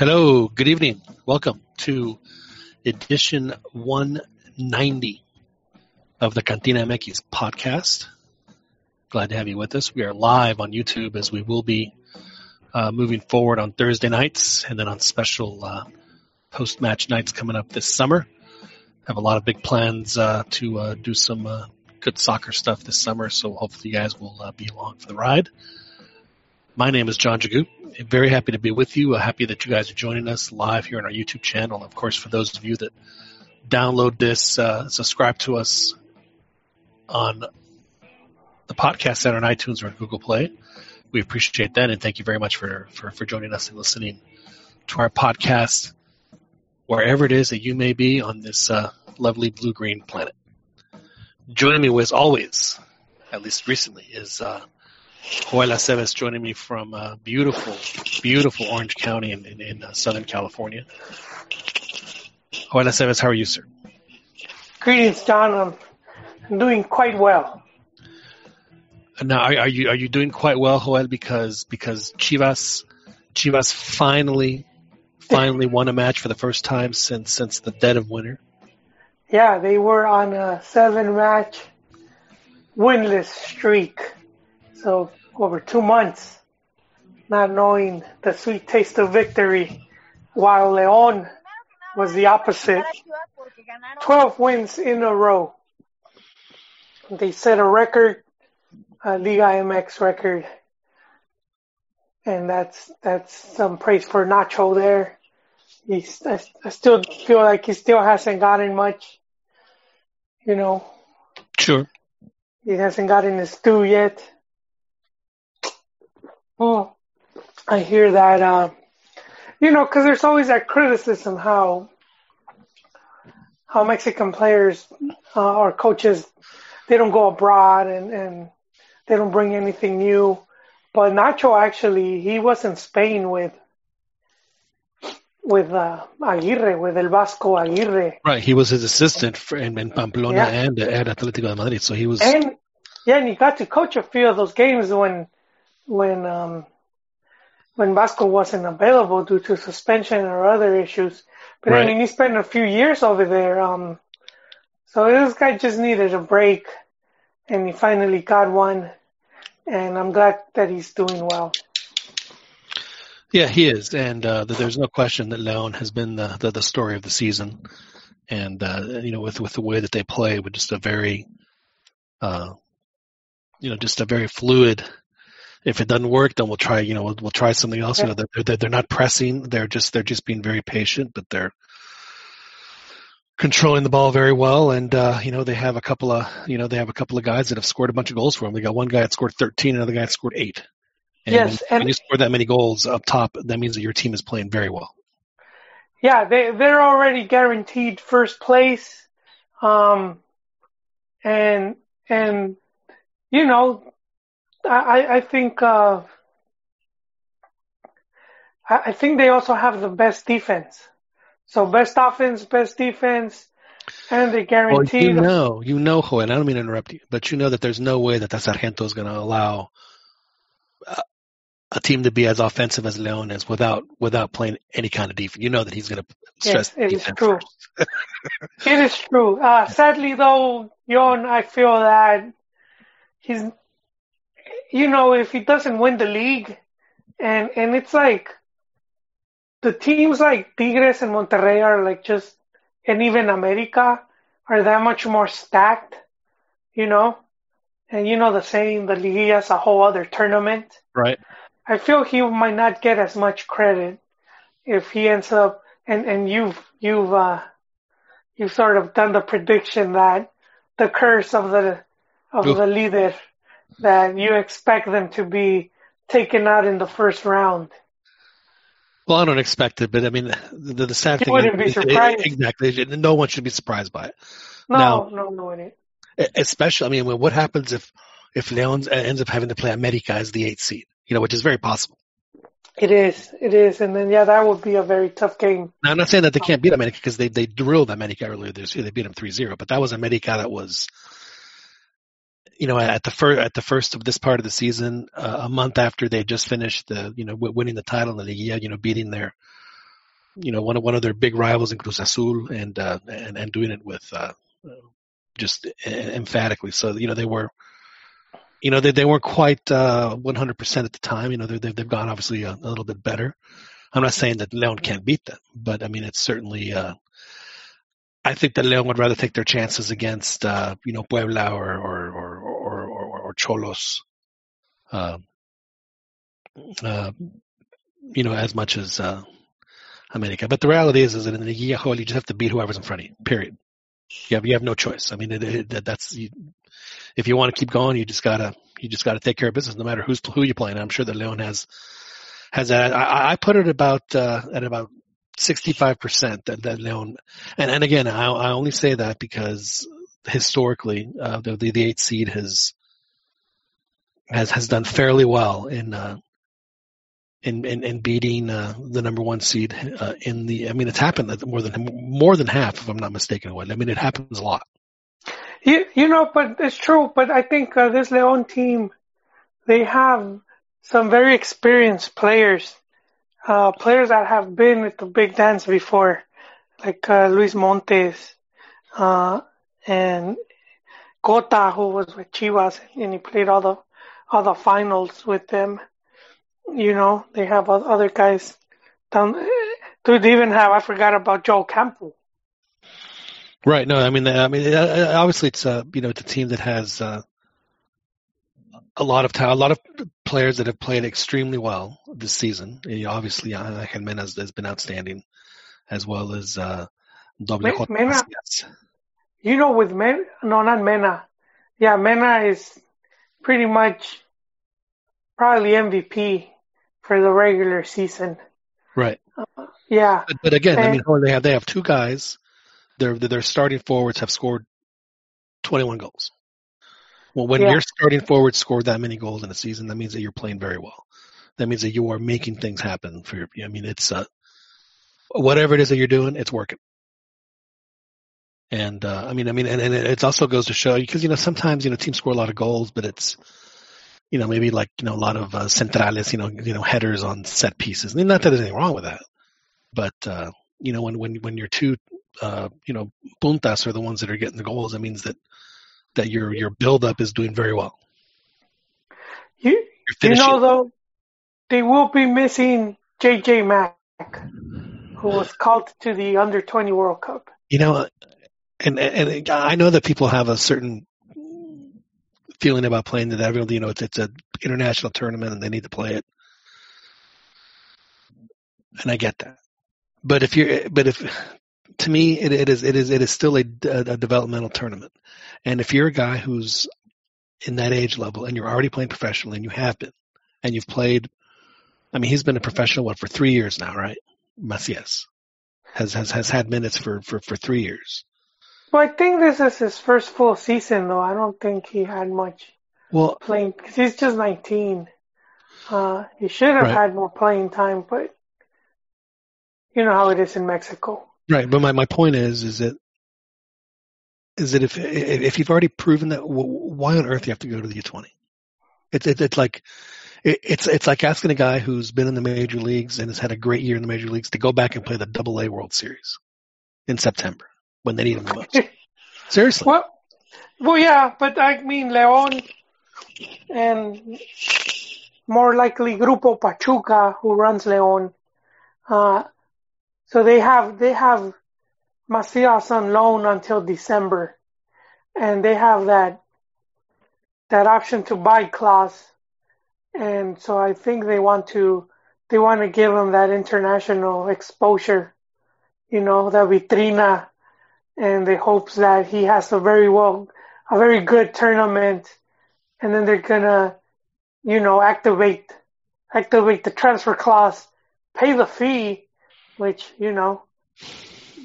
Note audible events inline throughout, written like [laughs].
Hello, good evening. Welcome to edition 190 of the Cantina MX podcast. Glad to have you with us. We are live on YouTube as we will be uh, moving forward on Thursday nights and then on special uh, post match nights coming up this summer. Have a lot of big plans uh, to uh, do some uh, good soccer stuff this summer, so hopefully you guys will uh, be along for the ride. My name is John Jagu. Very happy to be with you. Happy that you guys are joining us live here on our YouTube channel. Of course, for those of you that download this, uh, subscribe to us on the podcast center on iTunes or Google Play. We appreciate that and thank you very much for, for, for joining us and listening to our podcast wherever it is that you may be on this uh, lovely blue green planet. Joining me as always, at least recently, is uh, Joel Aceves joining me from uh, beautiful, beautiful Orange County in, in, in uh, Southern California. Joel Aceves, how are you, sir? Greetings, John. I'm doing quite well. Now, are, are you are you doing quite well, Joel? Because because Chivas Chivas finally finally won a match for the first time since since the dead of winter. Yeah, they were on a seven match winless streak. So over two months, not knowing the sweet taste of victory, while Leon was the opposite. 12 wins in a row. They set a record, a Liga MX record. And that's, that's some praise for Nacho there. He's, I, I still feel like he still hasn't gotten much, you know. Sure. He hasn't gotten his due yet. Oh, I hear that. Uh, you know, because there's always that criticism how how Mexican players uh, or coaches they don't go abroad and and they don't bring anything new. But Nacho actually he was in Spain with with uh, Aguirre, with El Vasco Aguirre. Right, he was his assistant for, in, in Pamplona yeah. and at Atletico de Madrid, so he was. And yeah, and he got to coach a few of those games when when um, when Vasco wasn't available due to suspension or other issues. But right. I mean, he spent a few years over there. Um, so this guy just needed a break, and he finally got one. And I'm glad that he's doing well. Yeah, he is, and uh, there's no question that Leon has been the, the, the story of the season, and uh, you know, with with the way that they play, with just a very, uh, you know, just a very fluid if it doesn't work, then we'll try, you know, we'll, we'll try something else. You know, they're, they're, they're not pressing. They're just, they're just being very patient, but they're controlling the ball very well. And, uh, you know, they have a couple of, you know, they have a couple of guys that have scored a bunch of goals for them. They got one guy that scored 13, another guy that scored eight. And yes. When, and when you score that many goals up top, that means that your team is playing very well. Yeah. They, they're already guaranteed first place. Um, and, and, you know, I, I think uh, I think they also have the best defense. So best offense, best defense, and they guarantee. Well, you know, you know, Joel. I don't mean to interrupt you, but you know that there's no way that that Sargento is going to allow a, a team to be as offensive as Leon is without without playing any kind of defense. You know that he's going to stress. Yes, it is true. it is true. Uh, sadly, though, Yon, I feel that he's you know, if he doesn't win the league, and and it's like the teams like Tigres and Monterrey are like just, and even America are that much more stacked, you know. And you know the saying, the Liguilla is a whole other tournament. Right. I feel he might not get as much credit if he ends up, and and you've you've uh, you've sort of done the prediction that the curse of the of Oof. the leader that you expect them to be taken out in the first round. Well, I don't expect it, but I mean, the, the sad you thing wouldn't is, be surprised. exactly, no one should be surprised by it. No, now, no, no. Especially, I mean, what happens if if Leon uh, ends up having to play America as the eighth seed? You know, which is very possible. It is, it is, and then yeah, that would be a very tough game. Now, I'm not saying that they can't beat America because they they drilled America earlier this year. They beat them 3-0, but that was America that was you know, at the first at the first of this part of the season, uh, a month after they just finished the, you know, w- winning the title in the you know, beating their you know one of one of their big rivals in Cruz Azul and uh, and and doing it with uh, just emphatically. So you know they were you know they they weren't quite uh, 100% at the time. You know they've they've gone obviously a, a, little bit better. I'm not saying that Leon can't beat them, but I mean it's certainly. Uh, I think that Leon would rather take their chances against uh, you know Puebla or or or Xolos. Um, uh, you know, as much as uh, America. But the reality is, is that in the Liguilla you just have to beat whoever's in front of you. Period. You have you have no choice. I mean, it, it, that's you, if you want to keep going, you just gotta you just gotta take care of business, no matter who's who you're playing. I'm sure that Leon has has that. I, I put it about uh, at about 65% that, that Leon, and, and again, I, I only say that because historically, uh, the, the, the eight seed has, has, has done fairly well in, uh, in, in, in beating, uh, the number one seed, uh, in the, I mean, it's happened more than, more than half, if I'm not mistaken. I mean, it happens a lot. You, you know, but it's true, but I think, uh, this Leon team, they have some very experienced players uh, players that have been at the big dance before, like uh, Luis Montes uh, and Cota, who was with Chivas, and he played all the the finals with them. You know, they have other guys down. They even have I forgot about Joel Campbell. Right. No, I mean, I mean, obviously, it's uh, you know, it's a team that has uh, a lot of time, a lot of players that have played extremely well this season. You know, obviously, Angel Mena has, has, been outstanding, as well as uh, Doble Mena, You know, with Mena, no, not Mena. Yeah, Mena is pretty much probably MVP for the regular season. Right. Uh, yeah. But, but again, and, I mean, they have they have two guys. Their their starting forwards have scored 21 goals. Well, when yeah. your starting forward scored that many goals in a season, that means that you're playing very well. That means that you are making things happen for your. I mean, it's uh, whatever it is that you're doing, it's working. And uh, I mean, I mean, and, and it also goes to show because you know sometimes you know teams score a lot of goals, but it's you know maybe like you know a lot of uh, centrales, you know, you know headers on set pieces. I mean, not that there's anything wrong with that, but uh, you know when when when your two uh, you know puntas are the ones that are getting the goals, it means that that your your build up is doing very well. You, you know though, they will be missing JJ Mack, who was called to the under twenty World Cup. You know, and and I know that people have a certain feeling about playing that everyone you know it's it's an international tournament and they need to play it, and I get that. But if you're, but if to me, it, it is it is it is still a, a, developmental tournament, and if you're a guy who's in that age level and you're already playing professionally and you have been, and you've played, I mean, he's been a professional what for three years now, right? Macias has has has had minutes for for for three years. Well, I think this is his first full season, though. I don't think he had much well playing because he's just 19. Uh, he should have right. had more playing time, but you know how it is in Mexico. Right, but my, my point is, is that is that if if you've already proven that, why on earth do you have to go to the U20? It's it's, it's like it's it's like asking a guy who's been in the major leagues and has had a great year in the major leagues to go back and play the Double A World Series in September when they need him the most. [laughs] Seriously. Well, well, yeah, but I mean León and more likely Grupo Pachuca, who runs León, uh, so they have they have Macias on loan until December, and they have that that option to buy clause, and so I think they want to they want to give him that international exposure, you know, that vitrina, and they hopes that he has a very well a very good tournament, and then they're gonna, you know, activate activate the transfer clause, pay the fee which, you know,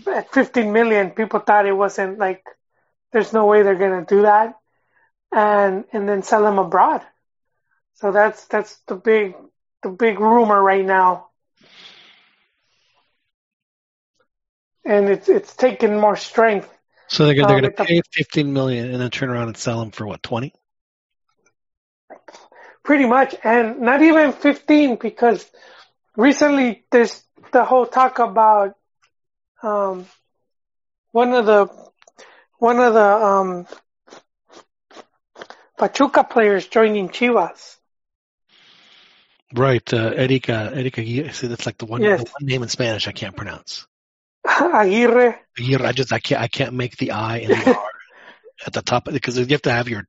at 15 million, people thought it wasn't like, there's no way they're to do that. And, and then sell them abroad. So that's, that's the big, the big rumor right now. And it's, it's taken more strength. So they're, they're going to pay 15 million and then turn around and sell them for what, 20? Pretty much. And not even 15 because recently there's the whole talk about um, one of the one of the um, Pachuca players joining Chivas. Right, uh, Erika, Erika, see, that's like the one, Yes. the one name in Spanish I can't pronounce. [laughs] Aguirre. Aguirre, I just, I can't, I can't make the I and the R at the top because you have to have your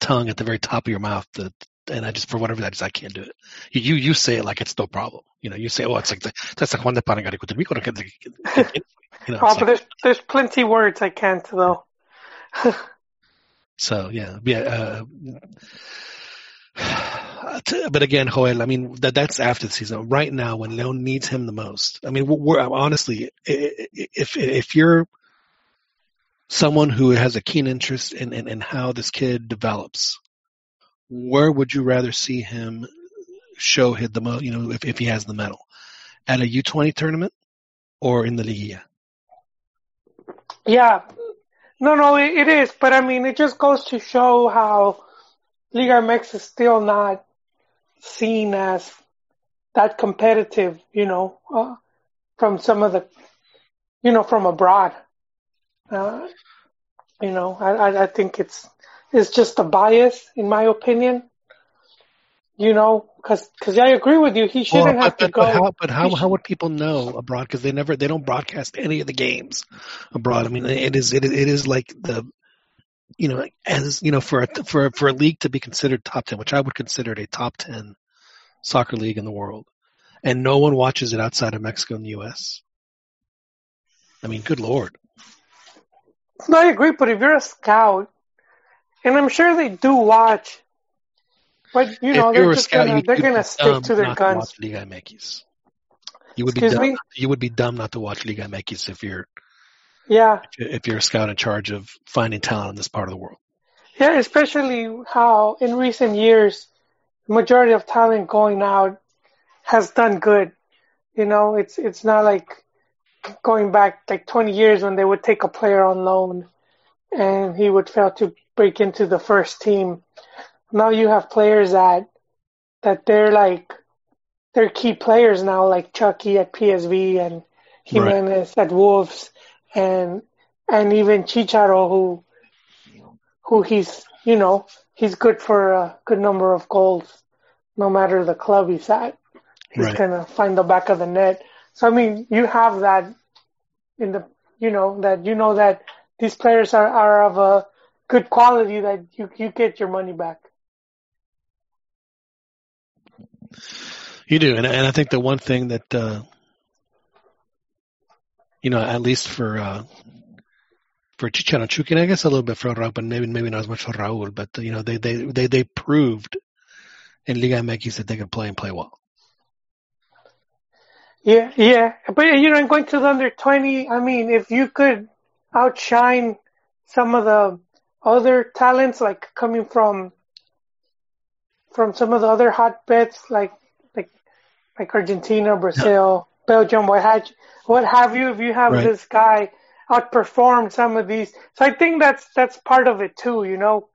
tongue at the very top of your mouth. To, and I just, for whatever that is, I can't do it. You, you, you say it like it's no problem. You know, you say, oh, it's like the, that's like Juan de Parangarico. You know, Oh, but like, there's there's plenty words I can't though. [laughs] so yeah, yeah. Uh, Uh, but again, Joel, I mean that that's after the season. Right now, when Leon needs him the most, I mean, we're, honestly, if if you're someone who has a keen interest in, in, in how this kid develops, where would you rather see him show hit the most? You know, if if he has the medal at a U twenty tournament or in the Liguilla. Yeah. No, no, it, it is. But I mean, it just goes to show how Liga MX is still not seen as that competitive, you know, uh, from some of the, you know, from abroad. Uh, you know, I, I, I think it's, it's just a bias, in my opinion. You know, because cause I agree with you. He shouldn't Well, have but, to but, but go. how, but how, how would people know abroad? Because they never, they don't broadcast any of the games abroad. I mean, it is, it is, it is like the, you know, as you know, for a, for for a league to be considered top ten, which I would consider it a top ten soccer league in the world, and no one watches it outside of Mexico and the U.S. I mean, good lord. No, I agree, but if you're a scout, and I'm sure they do watch, but you know if they're just scout, gonna they're gonna be stick dumb to their not guns. To watch Liga MX. You would be Excuse dumb. me? not- You would be dumb not to watch Liga MX if you're Yeah, if you're a scout in charge of finding talent in this part of the world. yeah, especially how in recent years, the majority of talent going out has done good. You know, it's it's not like going back like 20 years when they would take a player on loan and he would fail to break into the first team. Now you have players that that they're like they're key players now, like Chucky at PSV and Jimenez at Wolves, and and even Chicharo, who who he's you know he's good for a good number of goals, no matter the club he's at. He's Right. gonna find the back of the net. So I mean, you have that in the you know that you know that these players are are of a good quality that you you get your money back. You do, and and I think the one thing that uh, you know, at least for uh, for Chicharo Chucky, I guess a little bit for Raul, but maybe maybe not as much for Raul, but you know, they they they they proved in Liga MX that they can play and play well. Yeah, yeah. But you know, going to the under twenty, I mean, if you could outshine some of the other talents, like coming from from some of the other hotbeds, like like like Argentina, Brazil, Belgium, what have what have you? If you have Right. this guy outperform some of these, so I think that's that's part of it too. You know,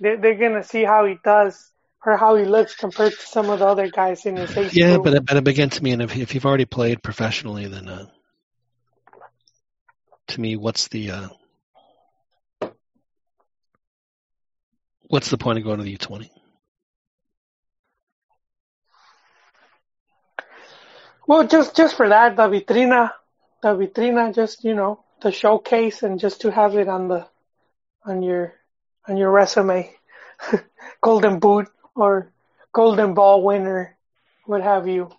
they they're gonna see how he does or how he looks compared to some of the other guys in his age Yeah, group. but but again, to me, and if if you've already played professionally, then uh, to me, what's the uh, what's the point of going to the U twenty? Well, just just for that, the vitrina, the vitrina, just you know, the showcase, and just to have it on the on your on your resume, [laughs] golden boot or golden ball winner, what have you.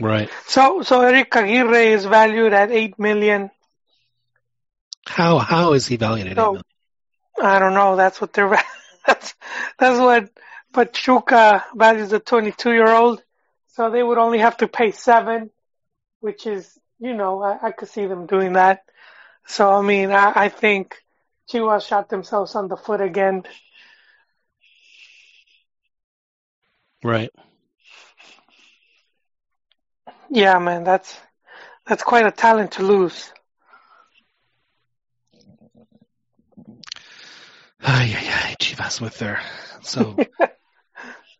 Right. So so Eric Aguirre is valued at eight million. How how is he valued at So- eight million? I don't know. That's what they're. [laughs] That's that's what Pachuca values a 22 year old. So they would only have to pay seven, which is you know I, I could see them doing that. So I mean I, I think Chivas shot themselves on the foot again. Right. Yeah, man, that's that's quite a talent to lose. Ay, ay, ay, Chivas with their so [laughs]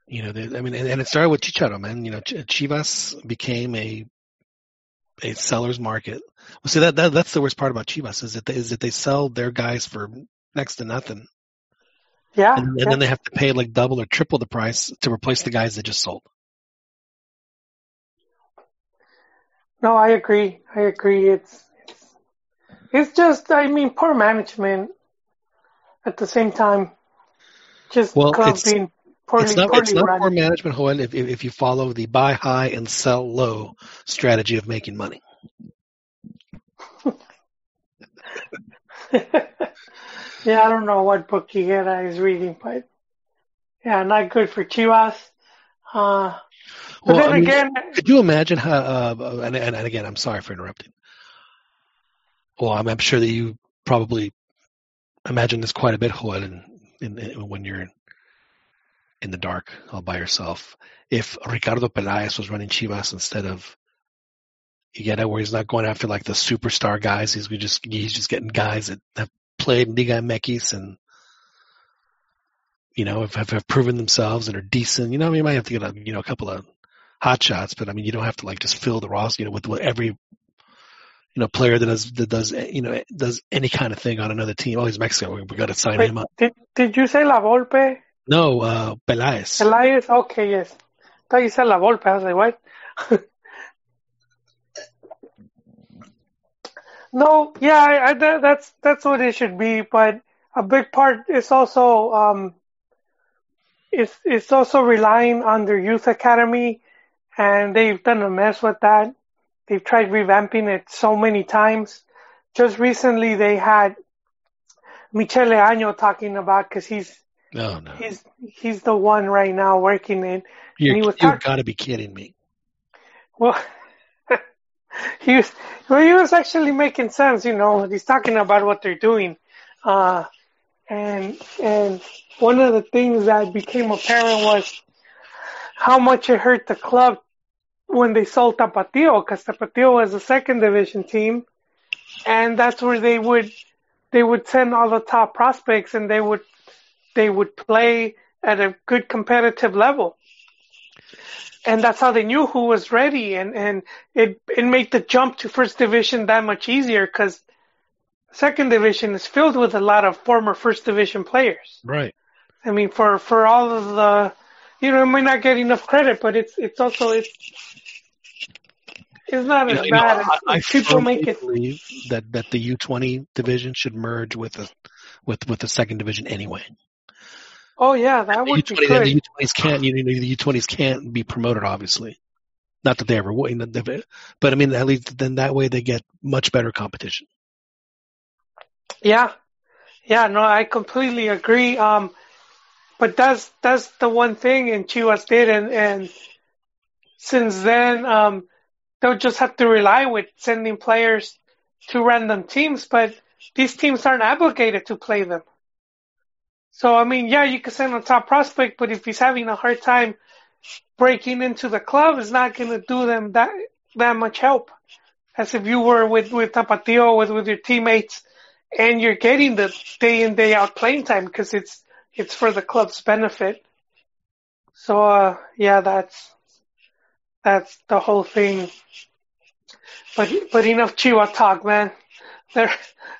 You know, they, I mean, and, and, it started with Chicharo, man. You know, Ch- Chivas became a a seller's market. Well, see that, that that's the worst part about Chivas is that they, is that they sell their guys for next to nothing. Yeah, and, and yeah. then they have to pay like double or triple the price to replace the guys they just sold. No, I agree. I agree. It's it's, it's just, I mean, poor management. At the same time, just Well, club being poorly, it's not it's not run. poor management, Joel. If, if you follow the buy high and sell low strategy of making money. [laughs] yeah, I don't know what book Higuera is reading, but yeah, not good for Chivas. Uh, but Well, then I mean, again, Could you imagine how? Uh, and, and and again, I'm sorry for interrupting. Well, I'm, I'm sure that you probably imagine this quite a bit, Joel, in, in, in, when you're in, the dark all by yourself. If Ricardo Pelaez was running Chivas instead of Higuera, where he's not going after like the superstar guys, he's just he's just getting guys that have played Liga MX and you know have, have, proven themselves and are decent. You know, you might have to get a you know a couple of hot shots, but I mean, you don't have to like just fill the roster, you know, with, with every, you know, player that does, that does, you know, does any kind of thing on another team. Oh, he's Mexican. We, we got to sign wait, him up. did, did you say La Volpe? No, uh, Pelaez. Elias? Okay, yes. you said La Volpe. I was like, what? [laughs] no, yeah, I, I, that, that's that's what it should be. But a big part is also um, it's it's also relying on their youth academy, and they've done a mess with that. They've tried revamping it so many times. Just recently, they had Michele Año talking about because he's No, no. he's he's the one right now working in. You're, he was you've talk- got to be kidding me. Well, [laughs] he was well, he was actually making sense. You know, he's talking about what they're doing, uh, and and one of the things that became apparent was how much it hurt the club when they sold Tapatio, because Tapatio was a second division team, and that's where they would they would send all the top prospects, and they would they would play at a good competitive level and that's how they knew who was ready and and it it made the jump to first division that much easier because second division is filled with a lot of former first division players Right. i mean for for all of the you know it might not get enough credit but it's it's also it's it's not as know, you know, bad as I, I people firmly make it believe that, that the U20 division should merge with the with with the second division anyway. Oh yeah that would be U20, good the U20s can't, you know, the U20s can't be promoted, obviously. Not that they ever would, but I mean, at least then that way they get much better competition. Yeah, yeah, no, I completely agree. Um, but that's that's the one thing in Chivas did, and and since then, um, they'll just have to rely with sending players to random teams, but these teams aren't obligated to play them. So I mean, yeah, you can send a top prospect, but if he's having a hard time breaking into the club, it's not going to do them that that much help. As if you were with with Tapatio, with with your teammates, and you're getting the day in day out playing time because it's it's for the club's benefit. So uh, yeah, that's that's the whole thing. But but enough Chihuahua talk, man. They're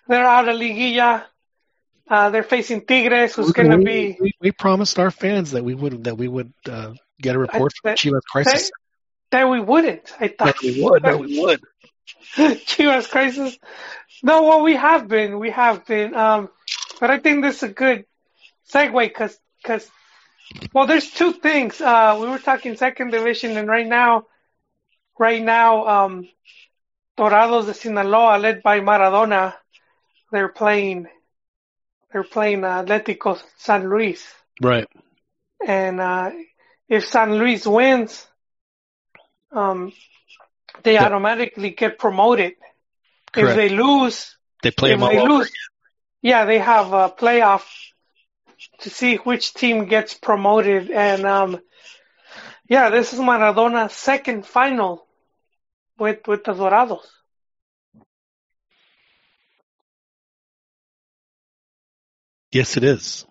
they're out of Liguilla. Uh, they're facing Tigres, who's going to be We, we promised our fans that we would that we would uh, get a report I- from Chivas Crisis. that we wouldn't. I thought That we would. That we would. [laughs] Chivas crisis. No, well, we have been, we have been. Um, but I think this is a good segue because, because, well, there's two things. Uh, we were talking second division, and right now, right now, um, Dorados de Sinaloa, led by Maradona, they're playing, they're playing Atletico San Luis, Right. and uh, if San Luis wins, um, they Yeah. automatically get promoted. Correct. If they lose, They play if them all they lose, yeah, they have a playoff to see which team gets promoted. And um, yeah, this is Maradona's second final with with the Dorados. Yes, it is.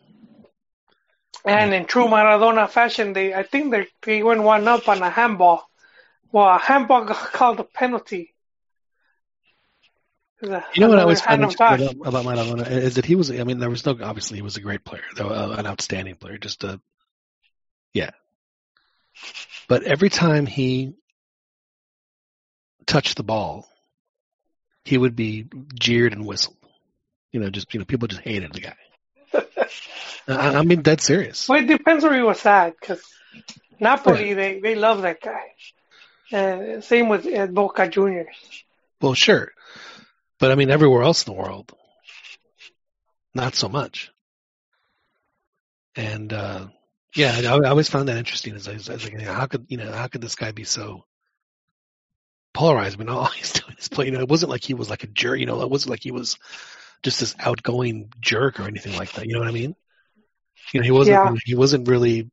And in true Maradona fashion, they I think they they went one up on a handball. Well, a handball got [laughs] called a penalty. You know what I interesting about, about Maradona is that he was. I mean, there was no. Obviously, he was a great player, though, uh, an outstanding player. Just a, yeah. But every time he touched the ball, he would be jeered and whistled. You know, just you know, people just hated the guy. I, I, mean, that's serious. Well, it depends where he was at, because Napoli, yeah. they they love that guy, and same with uh, Boca Juniors. Well, sure, but I mean, everywhere else in the world, not so much. And uh, yeah, I, I, always found that interesting. As I was, I was like, how could you know, how could this guy be so polarized? I mean, [laughs] all he's doing is playing. You know, it wasn't like he was like a jerk. You know, it wasn't like he was just this outgoing jerk or anything like that. You know what I mean? You know, he wasn't. Yeah. He wasn't really.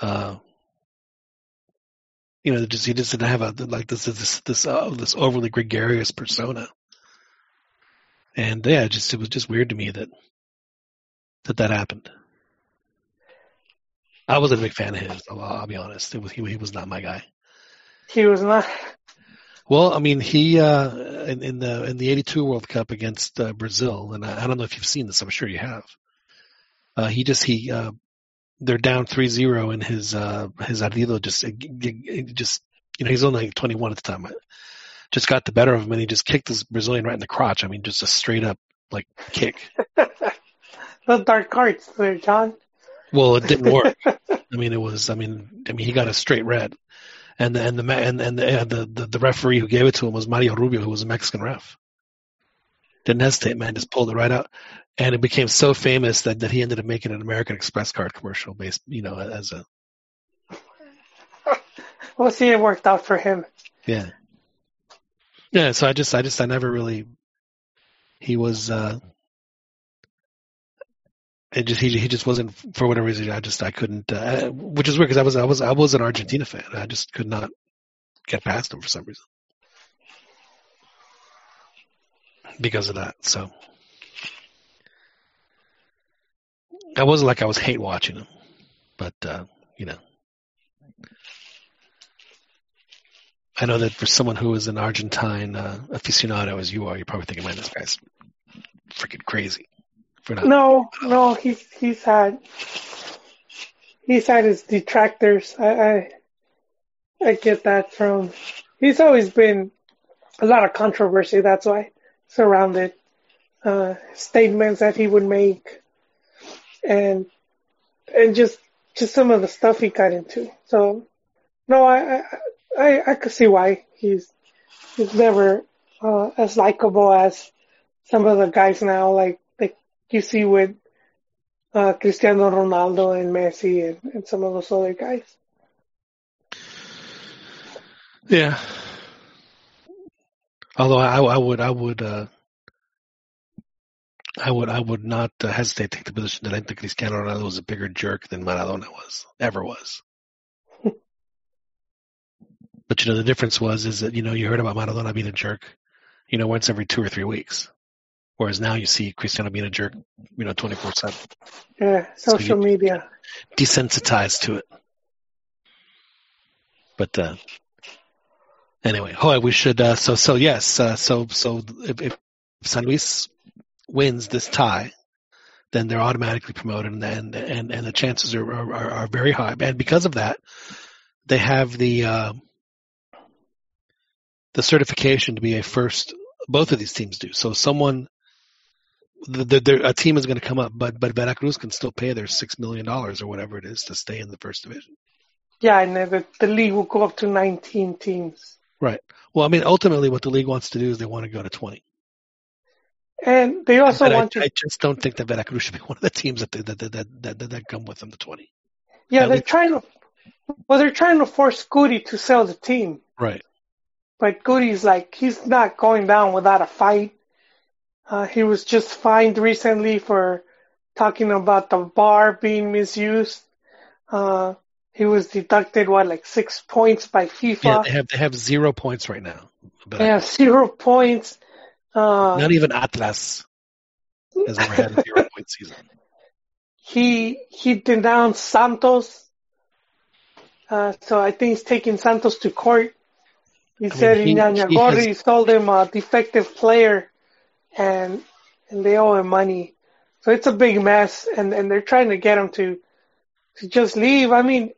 Uh, you know, just he just didn't have a like this this this uh, this overly gregarious persona. And yeah, just it was just weird to me that that that happened. I wasn't a big fan of his. I'll, I'll be honest. It was he, he was not my guy. He was not. Well, I mean, he uh, in, in the in the '82 World Cup against uh, Brazil, and I, I, don't know if you've seen this. I'm sure you have. Uh, he just he uh, they're down 3-0 and his uh his Ardido just just you know he's only like 21 at the time just got the better of him and he just kicked this Brazilian right in the crotch. I mean just a straight up like kick. [laughs] The dark cards there John. Well it didn't work. [laughs] I mean it was I mean I mean he got a straight red. And the and the and, and the, the, the the referee who gave it to him was Mario Rubio who was a Mexican ref. Didn't hesitate man just pulled it right out and it became so famous that, that he ended up making an American Express card commercial based, you know, as a. [laughs] We'll see. It worked out for him. Yeah. Yeah. So I just, I just, I never really. He was. uh it just he he just wasn't for whatever reason I just I couldn't uh, which is weird because I was I was I was an Argentina fan I just could not get past him for some reason because of that so I wasn't like I was hate watching him, but uh, you know, I know that for someone who is an Argentine uh, aficionado as you are, you're probably thinking, "Man, this guy's freaking crazy." For not no, no, he's he's had he's had his detractors. I, I I get that from. He's always been a lot of controversy. That's why surrounded uh, statements that he would make and and just just some of the stuff he got into. So no, I I I, could see why he's he's never uh, as likable as some of the guys now, like like you see with uh, Cristiano Ronaldo and Messi and, and some of those other guys. Yeah. Although I, I would, I would, uh, I would I would not uh, hesitate to take the position that I think Cristiano Ronaldo was a bigger jerk than Maradona was ever was. [laughs] but you know the difference was is that you know you heard about Maradona being a jerk, you know once every two or three weeks, whereas now you see Cristiano being a jerk, you know twenty four seven. Yeah, social so media. Desensitized to it. But uh, anyway, oh, we should. Uh, so so yes. Uh, so so if, if San Luis wins this tie, then they're automatically promoted, and and and, and the chances are, are are very high. And because of that, they have the uh, the certification to be a first. Both of these teams do. So someone, the, the, a team is going to come up, but but Veracruz can still pay their six million dollars or whatever it is to stay in the first division. Yeah, and the, the league will go up to 19 teams. Right. Well, I mean, ultimately, what the league wants to do is they want to go to 20. And they also but want I, to. I just don't think that Veracruz should be [laughs] one of the teams that that that that, that, that come within the twenty. Yeah, At they're least. trying to. Well, they're trying to force Kuri to sell the team. Right. But Kuri's like he's not going down without a fight. Uh, he was just fined recently for talking about the VAR being misused. Uh, he was deducted what like six points by FIFA. Yeah, they have they have zero points right now. They have zero points. Uh, Not even Atlas has ever had a [laughs] zero point season. he he denounced Santos. Uh, so I think he's taking Santos to court. He I said mean, he- he has- sold him a defective player, and and they owe him money. So it's a big mess, and and they're trying to get him to to just leave. I mean,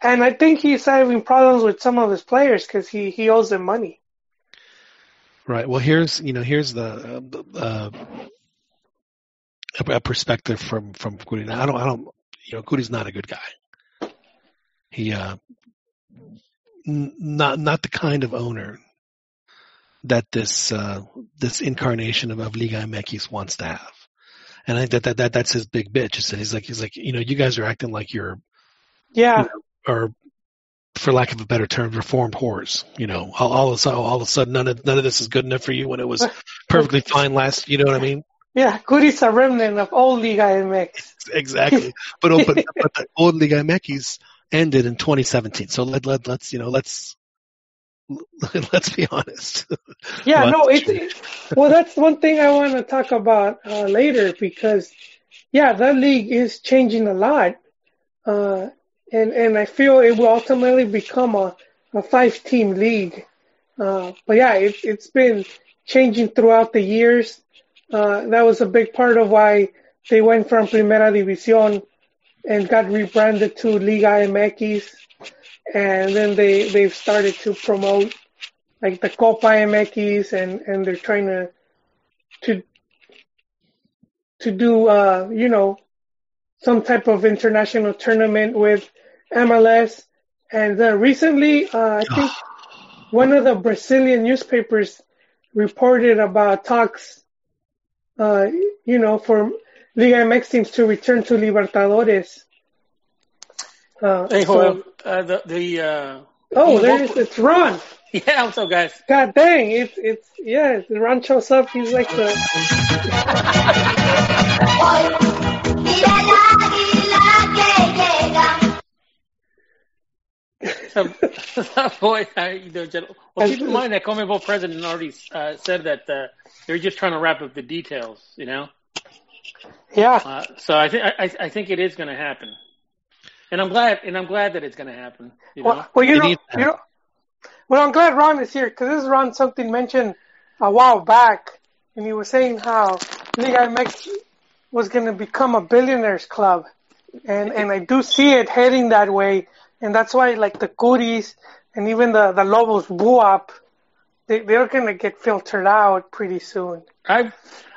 and I think he's having problems with some of his players because he he owes them money. Right. Well, here's you know here's the uh, uh, a, a perspective from from. Now, I don't I don't you know Kuri's not a good guy. He uh n- not not the kind of owner that this uh this incarnation of, of Liga MX wants to have. And I think that, that, that that's his big bitch. He's like he's like you know you guys are acting like you're Yeah, or for lack of a better term, reformed whores. You know, all, all of a sudden, all of a sudden, none of none of this is good enough for you when it was [laughs] perfectly fine last. You know what I mean? yeah. Kuri's a remnant of old Liga MX. [laughs] Exactly. But oh, but, but the [laughs] old Liga MX ended in 2017. So let let let's you know let's let's be honest. Yeah, no, it's it, well. That's one thing I want to talk about uh, later because, yeah, that league is changing a lot, uh, and and I feel it will ultimately become a, a five team league. Uh, but yeah, it, it's been changing throughout the years. Uh, that was a big part of why they went from Primera División and got rebranded to Liga MX, and then they they've started to promote like the Copa MX and and they're trying to to to do uh you know some type of international tournament with MLS and uh, recently uh, I [sighs] think one of the Brazilian newspapers reported about talks uh you know for Liga MX teams to return to Libertadores. Uh, Hey, so- Joel, uh, the the uh, oh, you there both- it's Ron. yeah, what's up, guys? God dang, it's it's yeah. Ron shows up. He's like the [laughs] So, boy, how you doing, gentlemen? Well, keep in mind that CONMEBOL president already uh, said that uh, they're just trying to wrap up the details, you know. yeah. Uh, so I think I, I think it is going to happen, and I'm glad and I'm glad that it's going to happen. You know, Well, well, you It know, needs to you know. Well, I'm glad Ron is here because this is Ron something mentioned a while back, and he was saying how Liga MX was going to become a billionaires club, and and I do see it heading that way, and that's why like the Kuris and even the the Lobos Buap, they they're to get filtered out pretty soon. I've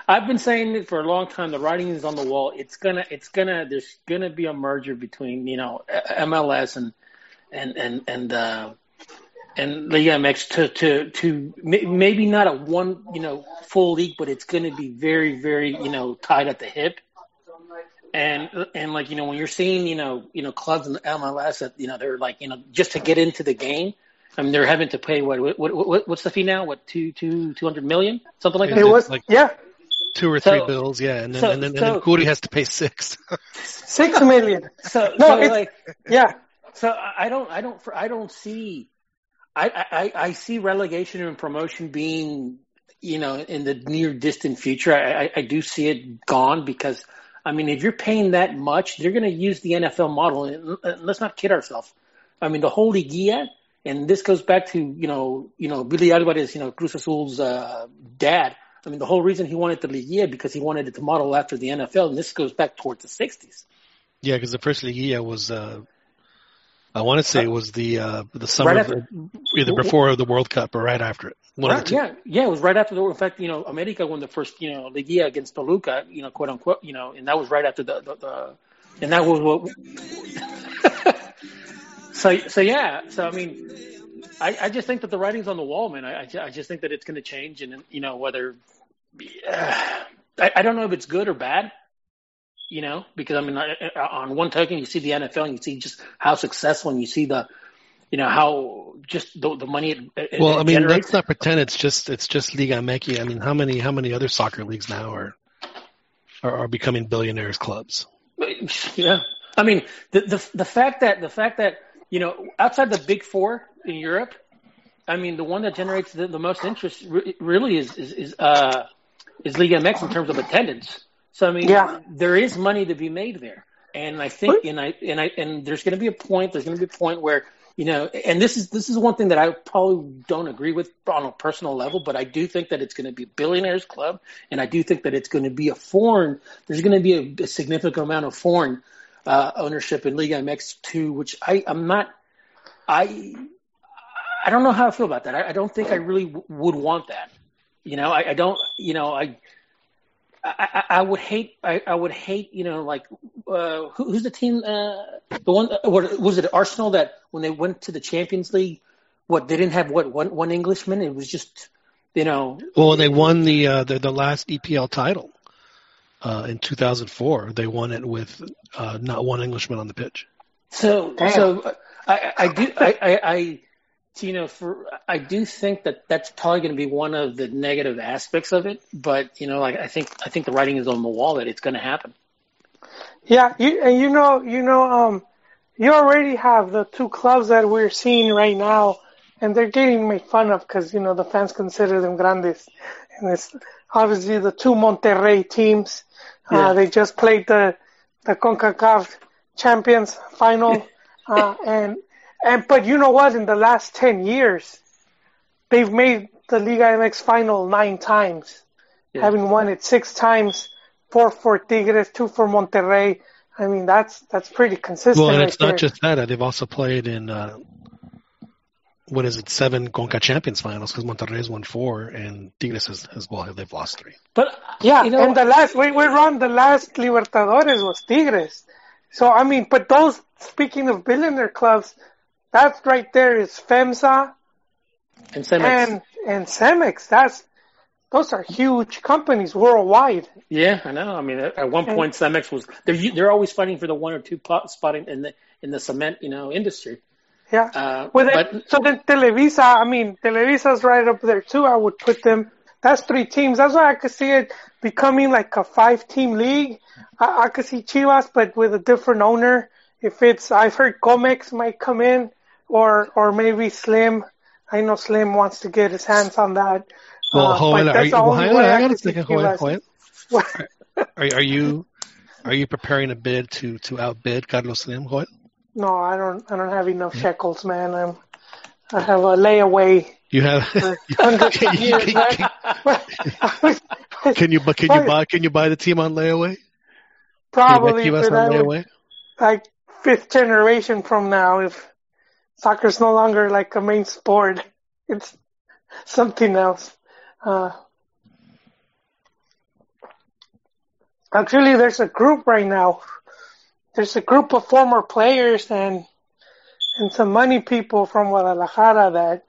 I've been saying it for a long time. The writing is on the wall. It's gonna it's gonna there's gonna be a merger between you know MLS and and and and uh, and Liga MX to to to maybe not a one you know full league, but it's gonna be very very you know tied at the hip. And and like you know when you're seeing you know you know clubs in the MLS that you know they're like you know just to get into the game. I mean, they're having to pay what, what, what, what what's the fee now? What two two two hundred million, something like It that. It is was like- yeah, Two or three So- bills, yeah, and then so- and then, so- and then Kuri has to pay six. six million. So, No, so like, Yeah, so I I don't, I don't, I don't see, I, I, I see relegation and promotion being, you know, in the near distant future. I, I, I do see it gone because, I mean, if you're paying that much, they're going to use the NFL model. And uh, let's not kid ourselves. I mean, the whole Liguilla, and this goes back to, you know, you know, Billy Alvarez, you know, Cruz Azul's uh, dad. I mean, the whole reason he wanted the Liguilla because he wanted it to model after the NFL, and this goes back towards the '60s. yeah, because the first Liguilla was, uh, I want to say it was the uh, the summer Right of after, the, either before the World Cup or right after it. Right, yeah, yeah, it was right after the. In fact, you know, America won the first, you know, Liguilla against Toluca, you know, quote unquote, you know, and that was right after the, the, the and that was what. [laughs] so, so yeah, so I mean, I, I just think that the writing's on the wall, man. I, I, I just think that it's going to change, and you know, whether uh, I, I don't know if it's good or bad, you know, because I mean, I, I- on one token, you see the NFL, and you see just how successful, and you see the, you know, how just the, the money it, it Well, I mean, generates. let's not pretend it's just it's just Liga MX. I mean, how many how many other soccer leagues now are are, are becoming billionaires clubs? Yeah, I mean the the the fact that the fact that you know outside the big four in Europe, I mean the one that generates the, the most interest re- really is is is uh is Liga MX in terms of attendance. So I mean, Yeah. there is money to be made there, and I think, and I, and I, and there's going to be a point. There's going to be a point where you know, and this is this is one thing that I probably don't agree with on a personal level, but I do think that it's going to be a billionaires club, and I do think that it's going to be a foreign. There's going to be a, a significant amount of foreign uh, ownership in Liga MX two, which I I'm not. I I don't know how I feel about that. I, I don't think I really w- would want that. You know, I, I don't. You know, I. I, I I would hate. I, I would hate. You know, like uh, who, who's the team? Uh, the one. Uh, what was it? Arsenal that when they went to the Champions League, what they didn't have what one one Englishman. It was just, you know, Well, they won the uh, the, the last EPL title uh, in 2004. They won it with uh, not one Englishman on the pitch. So, Damn. so uh, I, I do, I, I, I, you know, for I do think that that's probably going to be one of the negative aspects of it. But you know, like I think, I think the writing is on the wall that it's going to happen. Yeah, you, and you know, you know, um, you already have the two clubs that we're seeing right now, and they're getting made fun of because you know the fans consider them grandes, and it's obviously the two Monterrey teams. Yeah. Uh, they just played the the Concacaf Champions final, [laughs] uh, and and but you know what? In the last ten years, they've made the Liga MX final nine times Yeah. having won it six times, four for Tigres, two for Monterrey. I mean, that's that's pretty consistent. Well, and right it's not there. just that. uh, They've also played in uh, what is it, seven Conca Champions finals because Monterrey's won four and Tigres has, has well, they've lost three. But yeah, you know, and the last we we run the last Libertadores was Tigres. So I mean, but those speaking of billionaire clubs, that's right there is FEMSA and Cemex, and and Cemex. That's those are huge companies worldwide. yeah, I know. I mean, at, at one point, Cemex was they're they're always fighting for the one or two pot spot in, in the in the cement, you know, industry. Yeah. Uh, Well, but then, so then Televisa, I mean, Televisa's right up there too. I would put them. That's three teams. That's why I could see it becoming like a five-team league. I, I could see Chivas, but with a different owner. If it's, I've heard Comex might come in, or or maybe Slim. I know Slim wants to get his hands on that. Well, Uh, Joel, but are you, well, hang on, way hang on a could see second, Joel, Chivas. Are, are you are you preparing a bid to to outbid Carlos Slim, Joel? No, I don't. I don't have enough shekels, man. I'm. I have a layaway. You have. [laughs] [laughs] Can, you, can, can, can you can you [laughs] buy can you buy the team on layaway? Probably, you buy Chivas but on I would like fifth generation from now if soccer's no longer like a main sport. It's something else. Uh, actually, there's a group right now. There's a group of former players and and some money people from Guadalajara that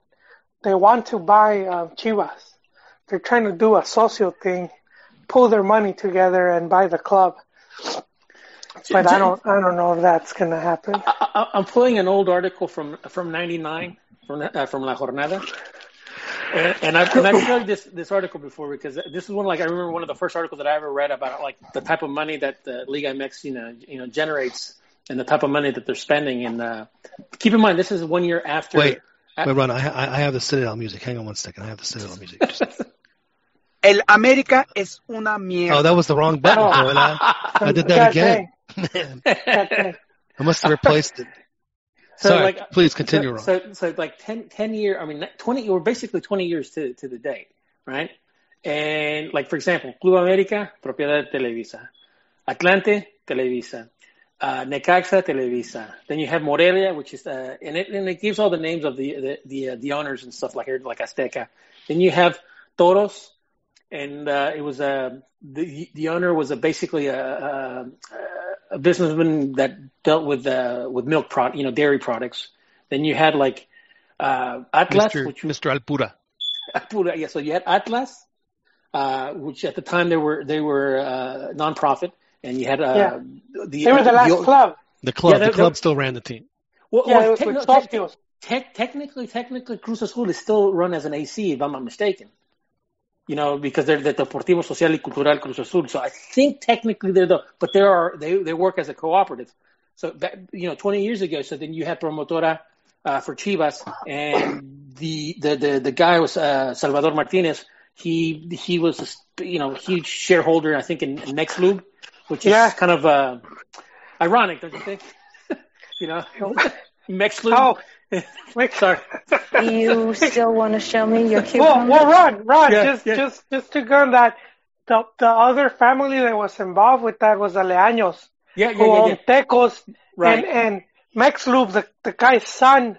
they want to buy uh, Chivas. They're trying to do a social thing, pull their money together and buy the club. But I don't, I don't know if that's gonna happen. I, I- I'm pulling an old article from from '99 from uh, from La Jornada, and, and I've, and I've showed this this article before because this is one like I remember one of the first articles that I ever read about like the type of money that the Liga MX you know you know generates and the type of money that they're spending. And uh, keep in mind, this is one year after. Wait, wait, Ron. I, I I have the Citadel music. Hang on one second. I have the Citadel music. Just- [laughs] El América es una mierda. oh, that was the wrong button, [laughs] Oh. I, I did that God again. Man, dang, God [laughs] dang. I must have replaced it. So, Sorry, like, please continue, so, Ron. so, so like 10, 10 year, I mean, 20, or basically 20 years to, to the date, right? And like, for example, Club América, propiedad de Televisa. Atlante, Televisa. Uh, Necaxa, Televisa. Then you have Morelia, which is, uh, and it, and it gives all the names of the, the, the, uh, the owners and stuff like here, like Azteca. Then you have Toros, and, uh, it was, uh, the, the owner was a, basically a, a, a businessman that dealt with, uh, with milk product, you know, dairy products. Then you had like, uh, Atlas, Mr. which Mr. Alpura. Pura, yeah. So you had Atlas, uh, which at the time they were they were uh, nonprofit, and you had uh, Yeah. the They were the last the- club. The club. Yeah, the club still ran the team. Well, Yeah, well, it was tec- with no, tec- technically, technically, Cruz Azul is still run as an AC, if I'm not mistaken. You know, because they're the Deportivo Social y Cultural Cruz Azul. So I think technically they're the, but they are they they work as a cooperative. So that, you know, 20 years ago, so then you had Promotora uh, for Chivas, and the the the, the guy was uh, Salvador Martinez. he he was a, you know huge shareholder I think in, Nextlube, which is Yeah. kind of uh, ironic, don't you think? [laughs] you know, Nextlube. Oh, [laughs] wait, Sorry. You still want to show me your Well, cucumber? well, Ron, Ron, Yeah, just, yeah. just, just to go on that, the, the other family that was involved with that was the Leaños, Yeah, yeah, who yeah, yeah. Tecos, Right. and, and Max Lube, the, the guy's son,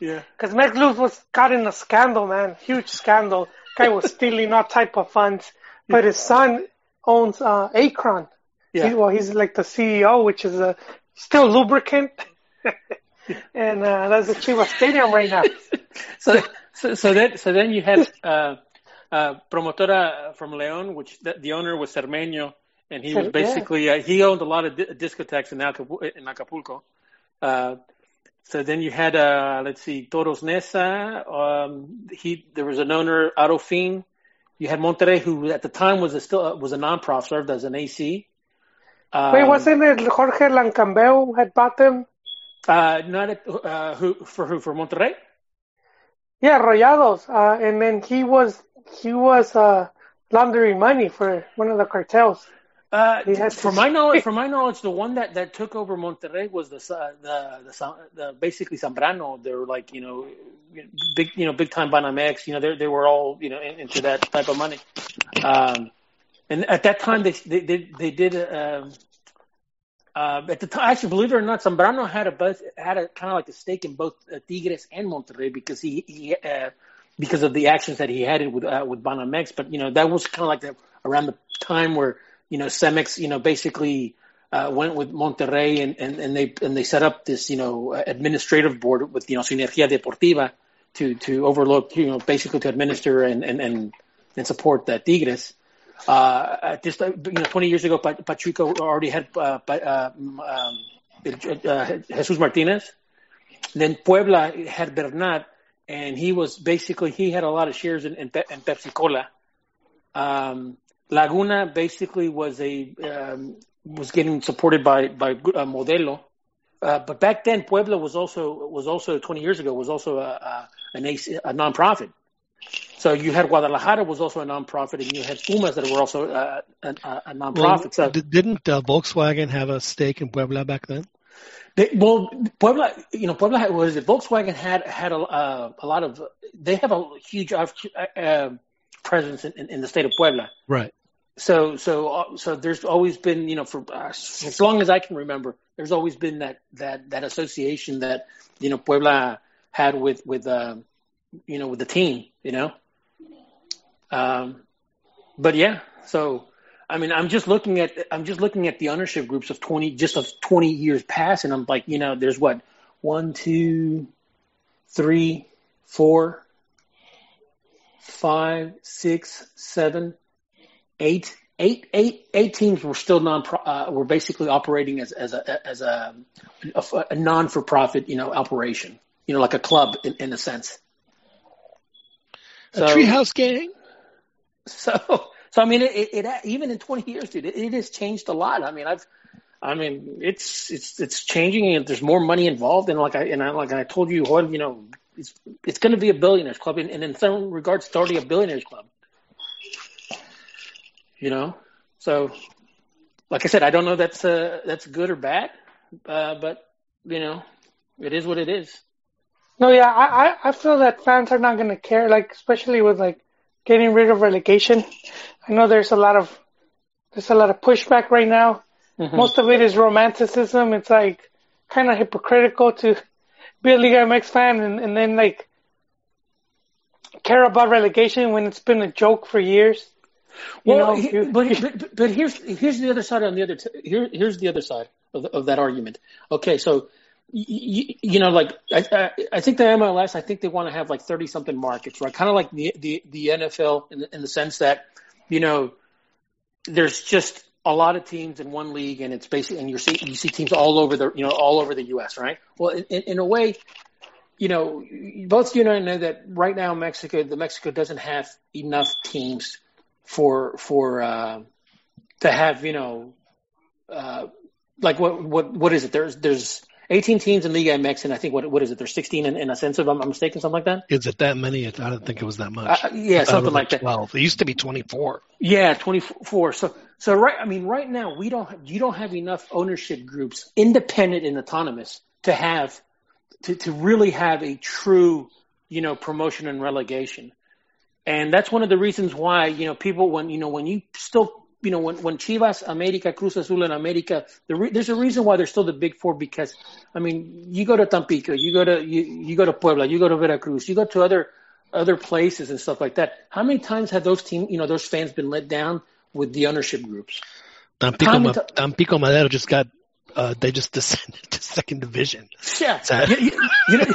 Yeah. because Max Lube was caught in a scandal, man, huge scandal. Guy was [laughs] stealing all type of funds, but his son owns uh, Akron. Yeah. He, well, he's like the CEO, which is a still lubricant, [laughs] [laughs] and uh, that's the Chivas Stadium right now. [laughs] so, so, so then, so then you had uh, uh, Promotora from León, which the, the owner was Cermeño, and he was Yeah. basically uh, he owned a lot of di- discotheques in Acapulco. In Acapulco. Uh, so then you had uh, let's see, Toros Neza. Um, he there was an owner, Arofin. You had Monterrey, who at the time was a still uh, was a non-prof, served as an AC. Um, Wait, wasn't it Jorge Lankenau had bought them? Uh, not at, uh, who for who for Monterrey? Yeah, Rayados. Uh, and then he was he was uh, laundering money for one of the cartels. Uh, He had from my knowledge, [laughs] from my knowledge, the one that, that took over Monterrey was the the the, the basically Zambrano. They were like you know big you know big time Banamex. You know they they were all you know in, into that type of money. Um, and at that time they they they, they did um, uh, at the time actually believe it or not Zambrano had a both had a kind of like a stake in both uh, Tigres and Monterrey because he he uh, because of the actions that he had it with uh, with Banamex. But you know that was kind of like the, around the time where you know Cemex you know basically uh, went with Monterrey and, and, and they and they set up this you know administrative board with you know Sinergia Deportiva to to overlook you know basically to administer and and and, and support that Tigres. Uh, at this you know, 20 years ago, Pa- Pachuca already had uh, um, um, uh, Jesus Martinez. Then Puebla had Bernat, and he was basically he had a lot of shares in, in, in Pepsi Cola. Um, Laguna basically was a um, was getting supported by by uh, Modelo, uh, but back then Puebla was also was also 20 years ago was also a, a an AC, a nonprofit. So you had Guadalajara was also a nonprofit, and you had Pumas that were also uh, a, a, a nonprofit. so didn't uh, Volkswagen have a stake in Puebla back then? They, well, Puebla, you know, Puebla had- was it Volkswagen had had a, uh, a lot of. They have a huge uh, uh, presence in, in, in the state of Puebla. Right. So, so, uh, so there's always been, you know, for uh, as long as I can remember, there's always been that that that association that you know Puebla had with with uh, you know with the team, you know. Um, but yeah, so I mean, I'm just looking at I'm just looking at the ownership groups of 20 just of 20 years past, and I'm like, you know, there's what one, two, three, four, five, six, seven, eight, eight, eight, eight teams were still non uh, were basically operating as as a as a, a, a non for profit you know operation, you know, like a club in, in a sense. A treehouse gang. [laughs] So, so I mean, it, it, it even in 20 years, dude, it, it has changed a lot. I mean, I've, I mean, it's it's it's changing, and there's more money involved. And like I and I, like I told you, you know, it's it's going to be a billionaires club, and, and in some regards, it's already a billionaires club. You know, so like I said, I don't know that's uh, that's good or bad, uh, but you know, it is what it is. No, yeah, I, I, I feel that fans are not going to care, like, especially with, like, getting rid of relegation. I know there's a lot of, there's a lot of pushback right now. Mhm. Most of it is romanticism. It's, like, kind of hypocritical to be a Liga MX fan and, and then, like, care about relegation when it's been a joke for years. You Well, know, he- you- but, but but here's here's the other side on the other t- here here's the other side of, the, of that argument. Okay, so you, you know, like I, I think the MLS, I think they want to have like thirty something markets, right? Kind of like the the the NFL in the, in the sense that you know there's just a lot of teams in one league, and it's basically and you see you see teams all over the you know all over the U.S. Right? Well, in, in, in a way, you know, both you and I know that right now Mexico, the Mexico doesn't have enough teams for for uh, to have you know uh, like what what what is it? There's there's 18 teams in Liga MX, and I think what what is it? There's 16 in, in sense if I'm not mistaken, something like that. Is it that many? I don't think it was that much. Uh, yeah, thought it something like that. Twelve. It used to be twenty-four. Yeah, 24. So, so right. I mean, right now we don't. You don't have enough ownership groups, independent and autonomous, to have to to really have a true, you know, promotion and relegation. And that's one of the reasons why you know people when you know when you still you know when when Chivas, America, Cruz Azul, and America, the re- there's a reason why they're still the big four because I mean you go to Tampico, you go to you, you go to Puebla, you go to Veracruz, you go to other other places and stuff like that. How many times have those team you know those fans been let down with the ownership groups? Tampico, Ma- and Tampico Madero just got. Uh, they just [laughs] descended to second division. Yeah, Sad. you, you, you know,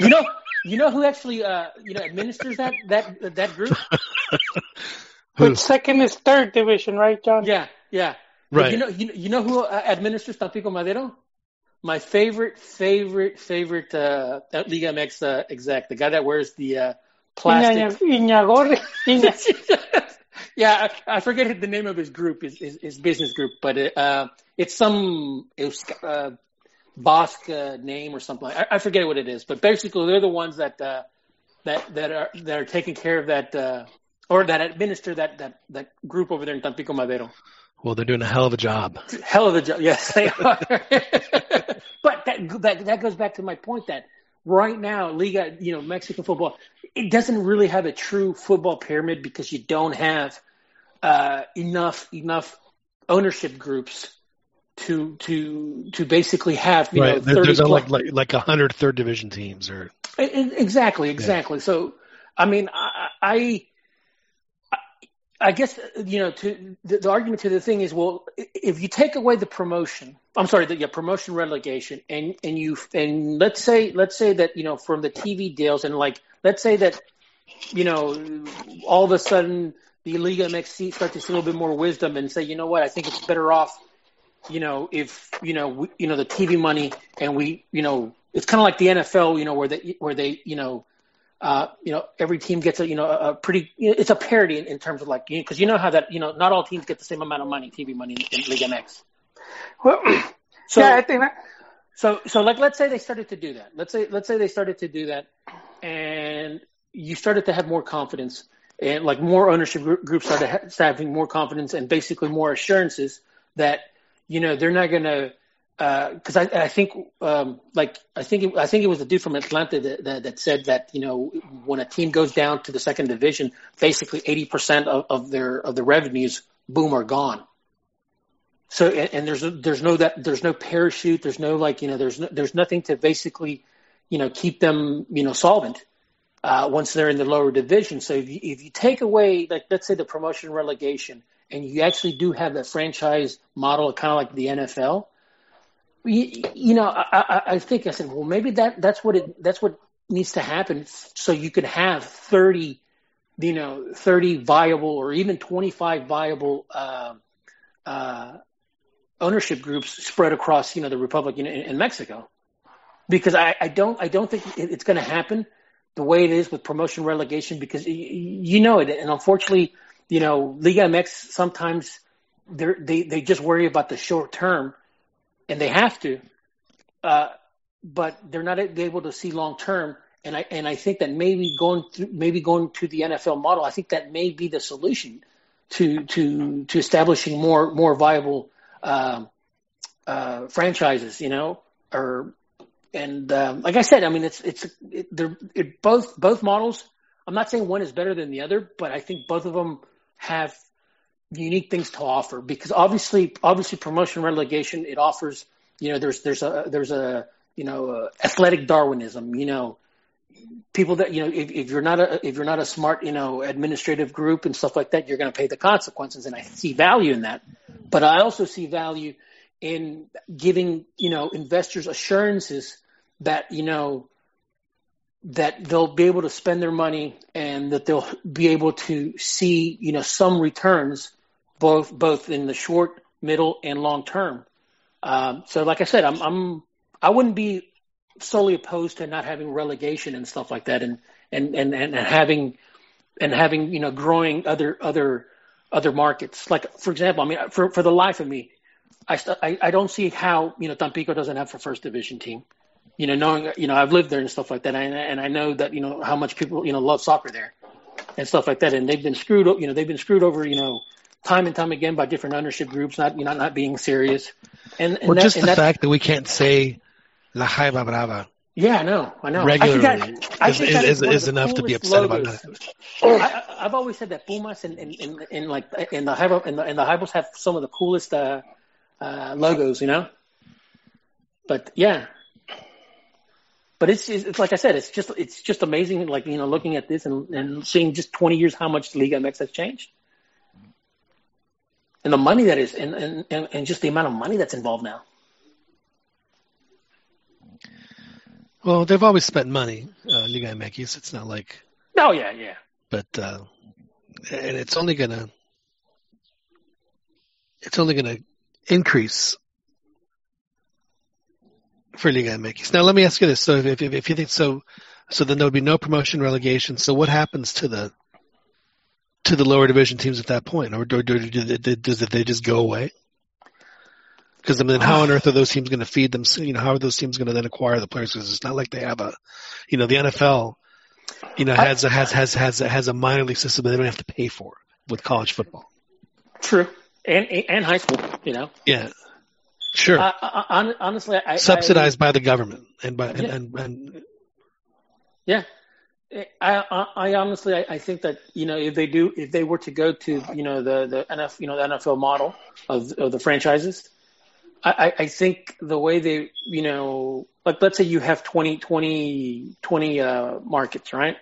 you know, you know who actually, uh, you know, administers that that that group? [laughs] Who? But second is third division, right, John? Yeah, yeah. But Right. You know, you, know- you know who uh, administers Tampico Madero? My favorite, favorite, favorite uh, Liga MX uh, exec, the guy that wears the uh, plastic. Iña- Iñagorri. Iña- [laughs] yeah, I, I forget the name of his group, his, his, his business group, but it, uh, it's some Eusk- uh, Basque uh, name or something. I, I forget what it is, but basically they're the ones that uh, that that are that are taking care of that uh, or that administer that that that group over there in Tampico Madero. Well, they're doing a hell of a job. Hell of a job, yes, they are. [laughs] but that, that that goes back to my point that right now, Liga, you know, Mexican football, it doesn't really have a true football pyramid because you don't have uh, enough enough ownership groups to to to basically have you know right. There- thirty there's like like like a hundred third division teams or Exactly, exactly. So, I mean, I, I, I guess you know, to the, the argument to the thing is, well, if you take away the promotion, I'm sorry, the yeah, promotion relegation, and and you and let's say let's say that you know from the TV deals, and like let's say that you know all of a sudden the Liga MX start to see a little bit more wisdom and say, you know what, I think it's better off you know, if you know, we, you know, the TV money, and we, you know, it's kind of like the NFL, you know, where they, where they, you know, uh, you know, every team gets a, you know, a, pretty, you know, it's a parity in, in terms of like, because you know how that, you know, not all teams get the same amount of money, TV money in, in Liga MX. Well, [clears throat] So, yeah, I think that, so, so like, let's say they started to do that. Let's say, let's say they started to do that, and you started to have more confidence, and like more ownership gr- groups started ha- having more confidence and basically more assurances that you know they're not gonna. Because I, I think, um, like I think, it, I think it was the dude from Atlanta that, that, that said that you know when a team goes down to the second division, basically eighty percent of, of their of the revenues, boom, are gone. So and, and there's there's no that there's no parachute, there's no like you know there's no, there's nothing to basically you know keep them you know solvent uh, once they're in the lower division. So if you, if you take away like let's say the promotion relegation, and you actually do have that franchise model, kind of like the NFL, you, you know I, I, I think I said well maybe that that's what it that's what needs to happen so you could have thirty you know thirty viable or even twenty five viable. Uh, uh, ownership groups spread across you know the republic in, in Mexico because I, I don't I don't think it- it's going to happen the way it is with promotion relegation because you know it and unfortunately you know Liga MX sometimes they they just worry about the short term and they have to uh, but they're not able to see long term and I and I think that maybe going through, maybe going to the NFL model I think that may be the solution to to to establishing more more viable um, uh, franchises, you know, or and um, like I said, I mean, it's it's it, they're it, both both models. I'm not saying one is better than the other, but I think both of them have unique things to offer because obviously, obviously, promotion relegation it offers. You know, there's there's a there's a you know athletic Darwinism. You know, people that you know if, if you're not a if you're not a smart you know administrative group and stuff like that, you're going to pay the consequences, and I see value in that. But I also see value in giving you know investors assurances that you know that they'll be able to spend their money and that they'll be able to see you know some returns both both in the short, middle, and long term. Um, so, like I said, I'm, I'm I wouldn't be solely opposed to not having relegation and stuff like that, and and and and having and having you know growing other other other markets. Like for example, I mean, for for the life of me, I, st- I I don't see how you know Tampico doesn't have a first division team. You know, knowing you know I've lived there and stuff like that, and, and I know that you know how much people you know love soccer there and stuff like that, and they've been screwed. You know, they've been screwed over. You know, time and time again by different ownership groups, not you know not being serious. And, and Or that, just the that, fact that we can't say La Jaiba Brava yeah, I know, I know. regularly I think that, I is, think is, is, is enough to be upset about that. I, I've always said that Pumas and, and, and, and like and the Jaibo and the, and the Jaibos have some of the coolest uh, uh, logos, you know. But yeah, but it's, it's it's like I said, it's just it's just amazing, like you know, looking at this and, and seeing just 20 years how much Liga MX has changed, and the money that is, and and, and, and just the amount of money that's involved now. Well, they've always spent money, uh, Liga MX. It's not like, Oh yeah, yeah. but uh, and it's only gonna, it's only gonna increase for Liga MX. Now, let me ask you this: so, if, if, if you think so, so then there would be no promotion, relegation. So, what happens to the to the lower division teams at that point, or do, do, do, do, does it, they just go away? Because I mean, how on earth are those teams going to feed them? You know, how are those teams going to then acquire the players? Because it's not like they have a, you know, the NFL, you know, has a, has has has a, has a minor league system that they don't have to pay for with college football. True, and and high school, you know. Yeah, sure, I, I, honestly, I I- subsidized by the government and by and, Yeah. and, and Yeah, I, I, honestly, I, I think that you know if they do, if they were to go to you know the the NFL, you know the NFL model of of the franchises, I, I I think the way they, you know, like let's say you have 20, 20, 20 uh, markets, right?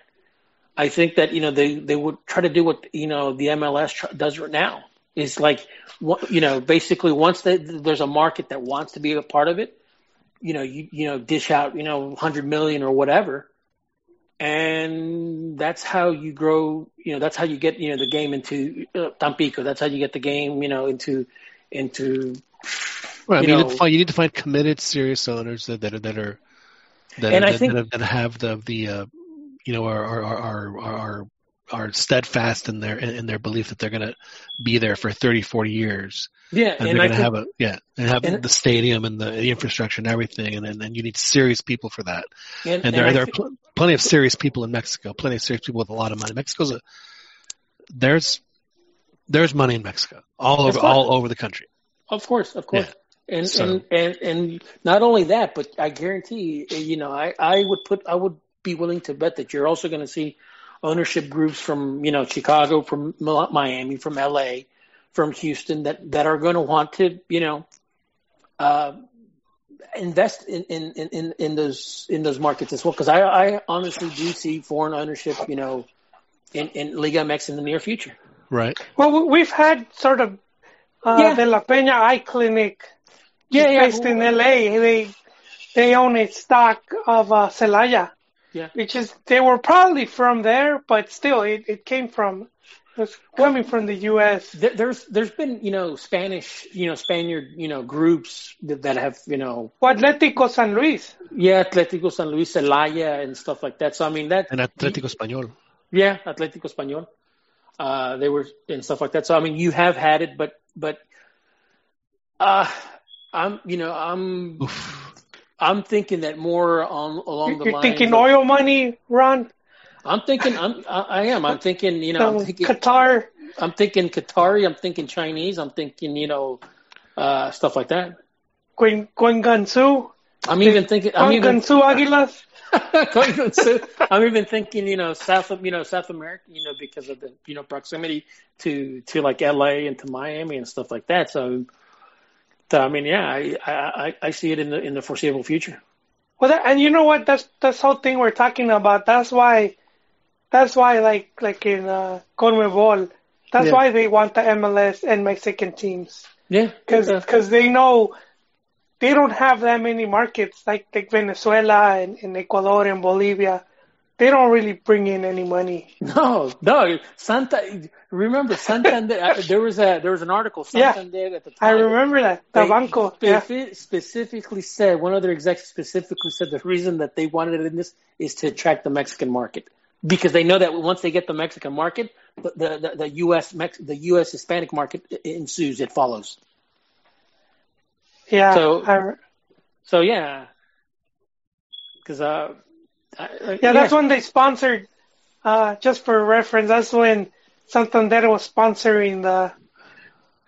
I think that you know they they would try to do what you know the MLS tr- does right now is like you know basically once they, there's a market that wants to be a part of it, you know you you know dish out you know 100 million or whatever and that's how you grow you know that's how you get you know the game into uh, Tampico that's how you get the game you know into into Right. I you mean, you, know- need to find, you need to find committed, serious owners that that are that are that, And I that, think- that, that have the the uh, you know are are are are, are, are steadfast in their in their belief that they're going to be there for 30, 40 years, yeah and, and they're going to have a yeah, and have and- the stadium and the, the infrastructure and everything, and, and and you need serious people for that. and, And there there are pl- plenty of serious people in Mexico, plenty of serious people with a lot of money. Mexico's a there's there's money in Mexico all over course. all over the country. Of course, of course. And, So- and and and not only that, but I guarantee, you know, I I would put I would be willing to bet that you're also going to see ownership groups from you know Chicago, from Miami, from LA, from Houston that that are going to want to you know uh, invest in, in in in in those in those markets as well. Because I I honestly do see foreign ownership, you know, in in Liga MX in the near future. Right. Well, we- we've had sort of uh, Yeah. the La Peña Eye Clinic Yeah, yeah. based in LA. They they own a stock of uh, Celaya, Yeah. which is they were probably from there, but still, it, it came from it was coming from the U.S. there, there's there's been you know Spanish you know Spaniard you know groups that, that have you know Well, Atlético San Luis. yeah Atlético San Luis Celaya and stuff like that. So I mean that And Atlético Español. yeah Atlético Español, uh, they were and stuff like that. So I mean you have had it, but but uh, I'm you know I'm Oof. I'm thinking that more on along the line. You're lines. thinking of- oil money, Ron? I'm thinking I'm I, I am I'm thinking you know I'm Um, thinking Qatar. I'm thinking Qatari. I'm thinking Chinese. I'm thinking you know uh, stuff like that. Gwen, Gansu. I'm even thinking. I'm even Gansu Aguilas. [laughs] I'm even thinking, you know, South, you know, South America, you know, because of the, you know, proximity to to like L.A. and to Miami and stuff like that. So I mean, yeah, I, I I- I see it in the in the foreseeable future. Well, that, and you know what? That's this whole thing we're talking about. That's why, that's why, like like in uh, Conmebol, that's Yeah. why they want the MLS and Mexican teams Yeah, because Yeah. they know they don't have that many markets like like Venezuela and, and Ecuador and Bolivia. They don't really bring in any money. [laughs] no, no, Santa. Remember Santander? there was a there was an article Yeah. Santander at the time. I remember that the Banco. Yeah. specifically said one of their execs specifically said the reason that they wanted it in this is to attract the Mexican market because they know that once they get the Mexican market, the the, the, the U.S. Mex- the U.S. Hispanic market ensues. It follows. Yeah. So- I, So yeah, because uh, I, I- yeah, that's when they sponsored. Uh, just for reference, that's when Santander was sponsoring the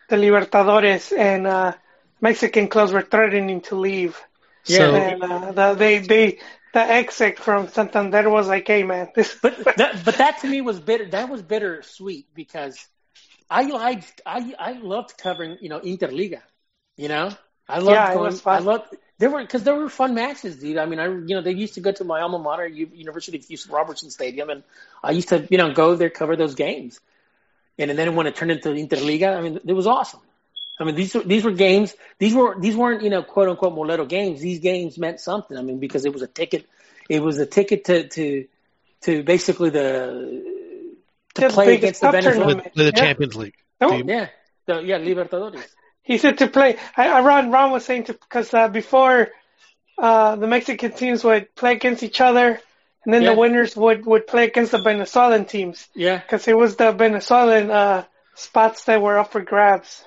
the Libertadores, and uh, Mexican clubs were threatening to leave. Yeah. So and uh, the, they they the exec from Santander was like, "Hey, man, [laughs] this." But that, but that to me was bitter. That was bittersweet because I liked, I, I loved covering, you know, Interliga. You know, I loved Yeah, it going. was fun. I loved there were because there were fun matches, dude. I mean, I you know they used to go to my alma mater, U- University of Houston Robertson Stadium, and I used to you know go there cover those games. And, and then when it turned into Interliga, I mean, it was awesome. I mean, these were- these were games. These were these weren't you know quote unquote Moleto games. These games meant something. I mean, because it was a ticket. It was a ticket to to to basically the to Yeah, the play against the cup Venezuela. with, with the Yeah. Champions League. No, Team. Yeah, the, yeah, Libertadores. He said to play. I, I Ron Ron was saying to because uh, before uh, the Mexican teams would play against each other, and then Yeah. the winners would would play against the Venezuelan teams Yeah, because it was the Venezuelan uh, spots that were up for grabs.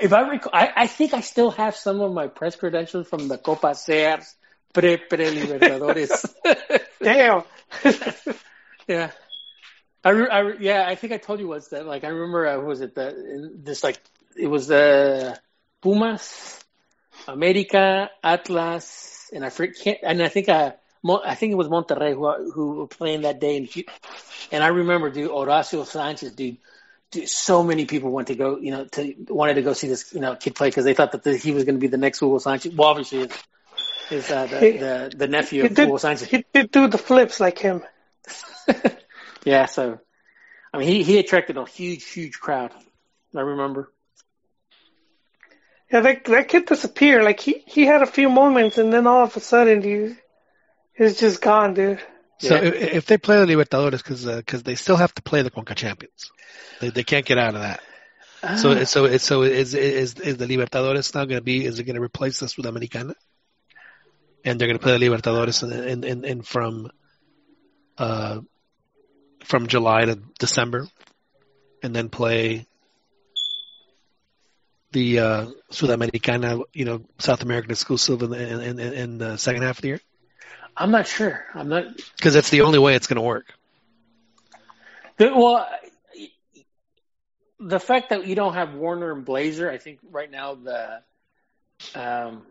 if I recall, I, I think I still have some of my press credentials from the Copa Sears pre pre Libertadores. [laughs] Damn. [laughs] yeah. I, re- I yeah, I think I told you once that like I remember uh, who was it the this like it was the Pumas, America, Atlas, and I forget and I think uh Mo- I think it was Monterrey who who were playing that day and and I remember dude Horacio Sanchez dude, dude so many people went to go you know to wanted to go see this you know kid play because they thought that the, he was going to be the next Hugo Sanchez well obviously is is uh, the, He- the the nephew He of did, Hugo Sanchez he did do the flips like him. [laughs] yeah, so I mean, he he attracted a huge, huge crowd. I remember. Yeah, that that kid disappeared. Like he he had a few moments, and then all of a sudden he he's just gone, dude. So Yeah. if, if they play the Libertadores, because they still have to play the Conca Champions, they they can't get out of that. So Ah. so it's- so is is is the Libertadores now going to be? Is it going to replace the Sudamericana? And they're going to play the Libertadores and and and, and from uh from July to December, and then play the uh, Sudamericana, you know, South American exclusive in the, in, in, in the second half of the year, I'm not sure. I'm not. because that's the only way it's going to work. The, well, the fact that you don't have Warner and Blazer, I think right now the um,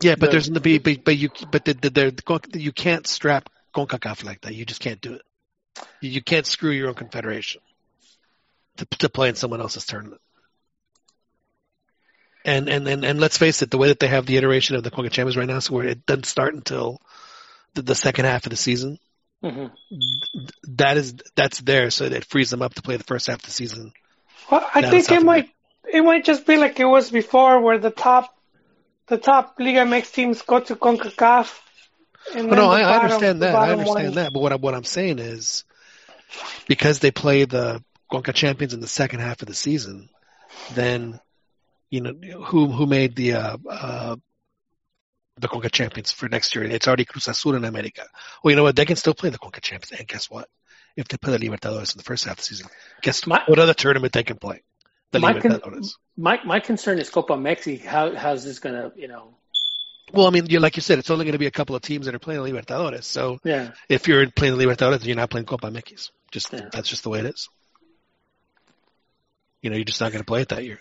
Yeah, but The- there's the but, but you but the, the, the, you can't strap Concacaf like that. You just can't do it. You, you can't screw your own confederation to to play in someone else's tournament. And and and, and let's face it, the way that they have the iteration of the Conca Champions right now, so where it doesn't start until the, the second half of the season. mhm. That is that's there, so that it frees them up to play the first half of the season. Well, I think South it might it might just be like it was before, where the top the top Liga MX teams go to Concacaf. And Oh, no, the I, I bottom- understand that. I understand one- that. But what, I, what I'm saying is, because they play the Conca Champions in the second half of the season, then you know who who made the uh, uh, the Conca Champions for next year? It's already Cruz Azul in America. Well, you know what? They can still play the Conca Champions, and guess what? If they play the Libertadores in the first half of the season, guess My- what other tournament they can play? The My con- Libertadores. my my concern is Copa Mexi. How how's this gonna you know? Well, I mean, you, like you said, it's only going to be a couple of teams that are playing the Libertadores. So Yeah, if you're playing the Libertadores, you're not playing Copa MX. Just Yeah. that's just the way it is. You know, you're just not going to play it that year.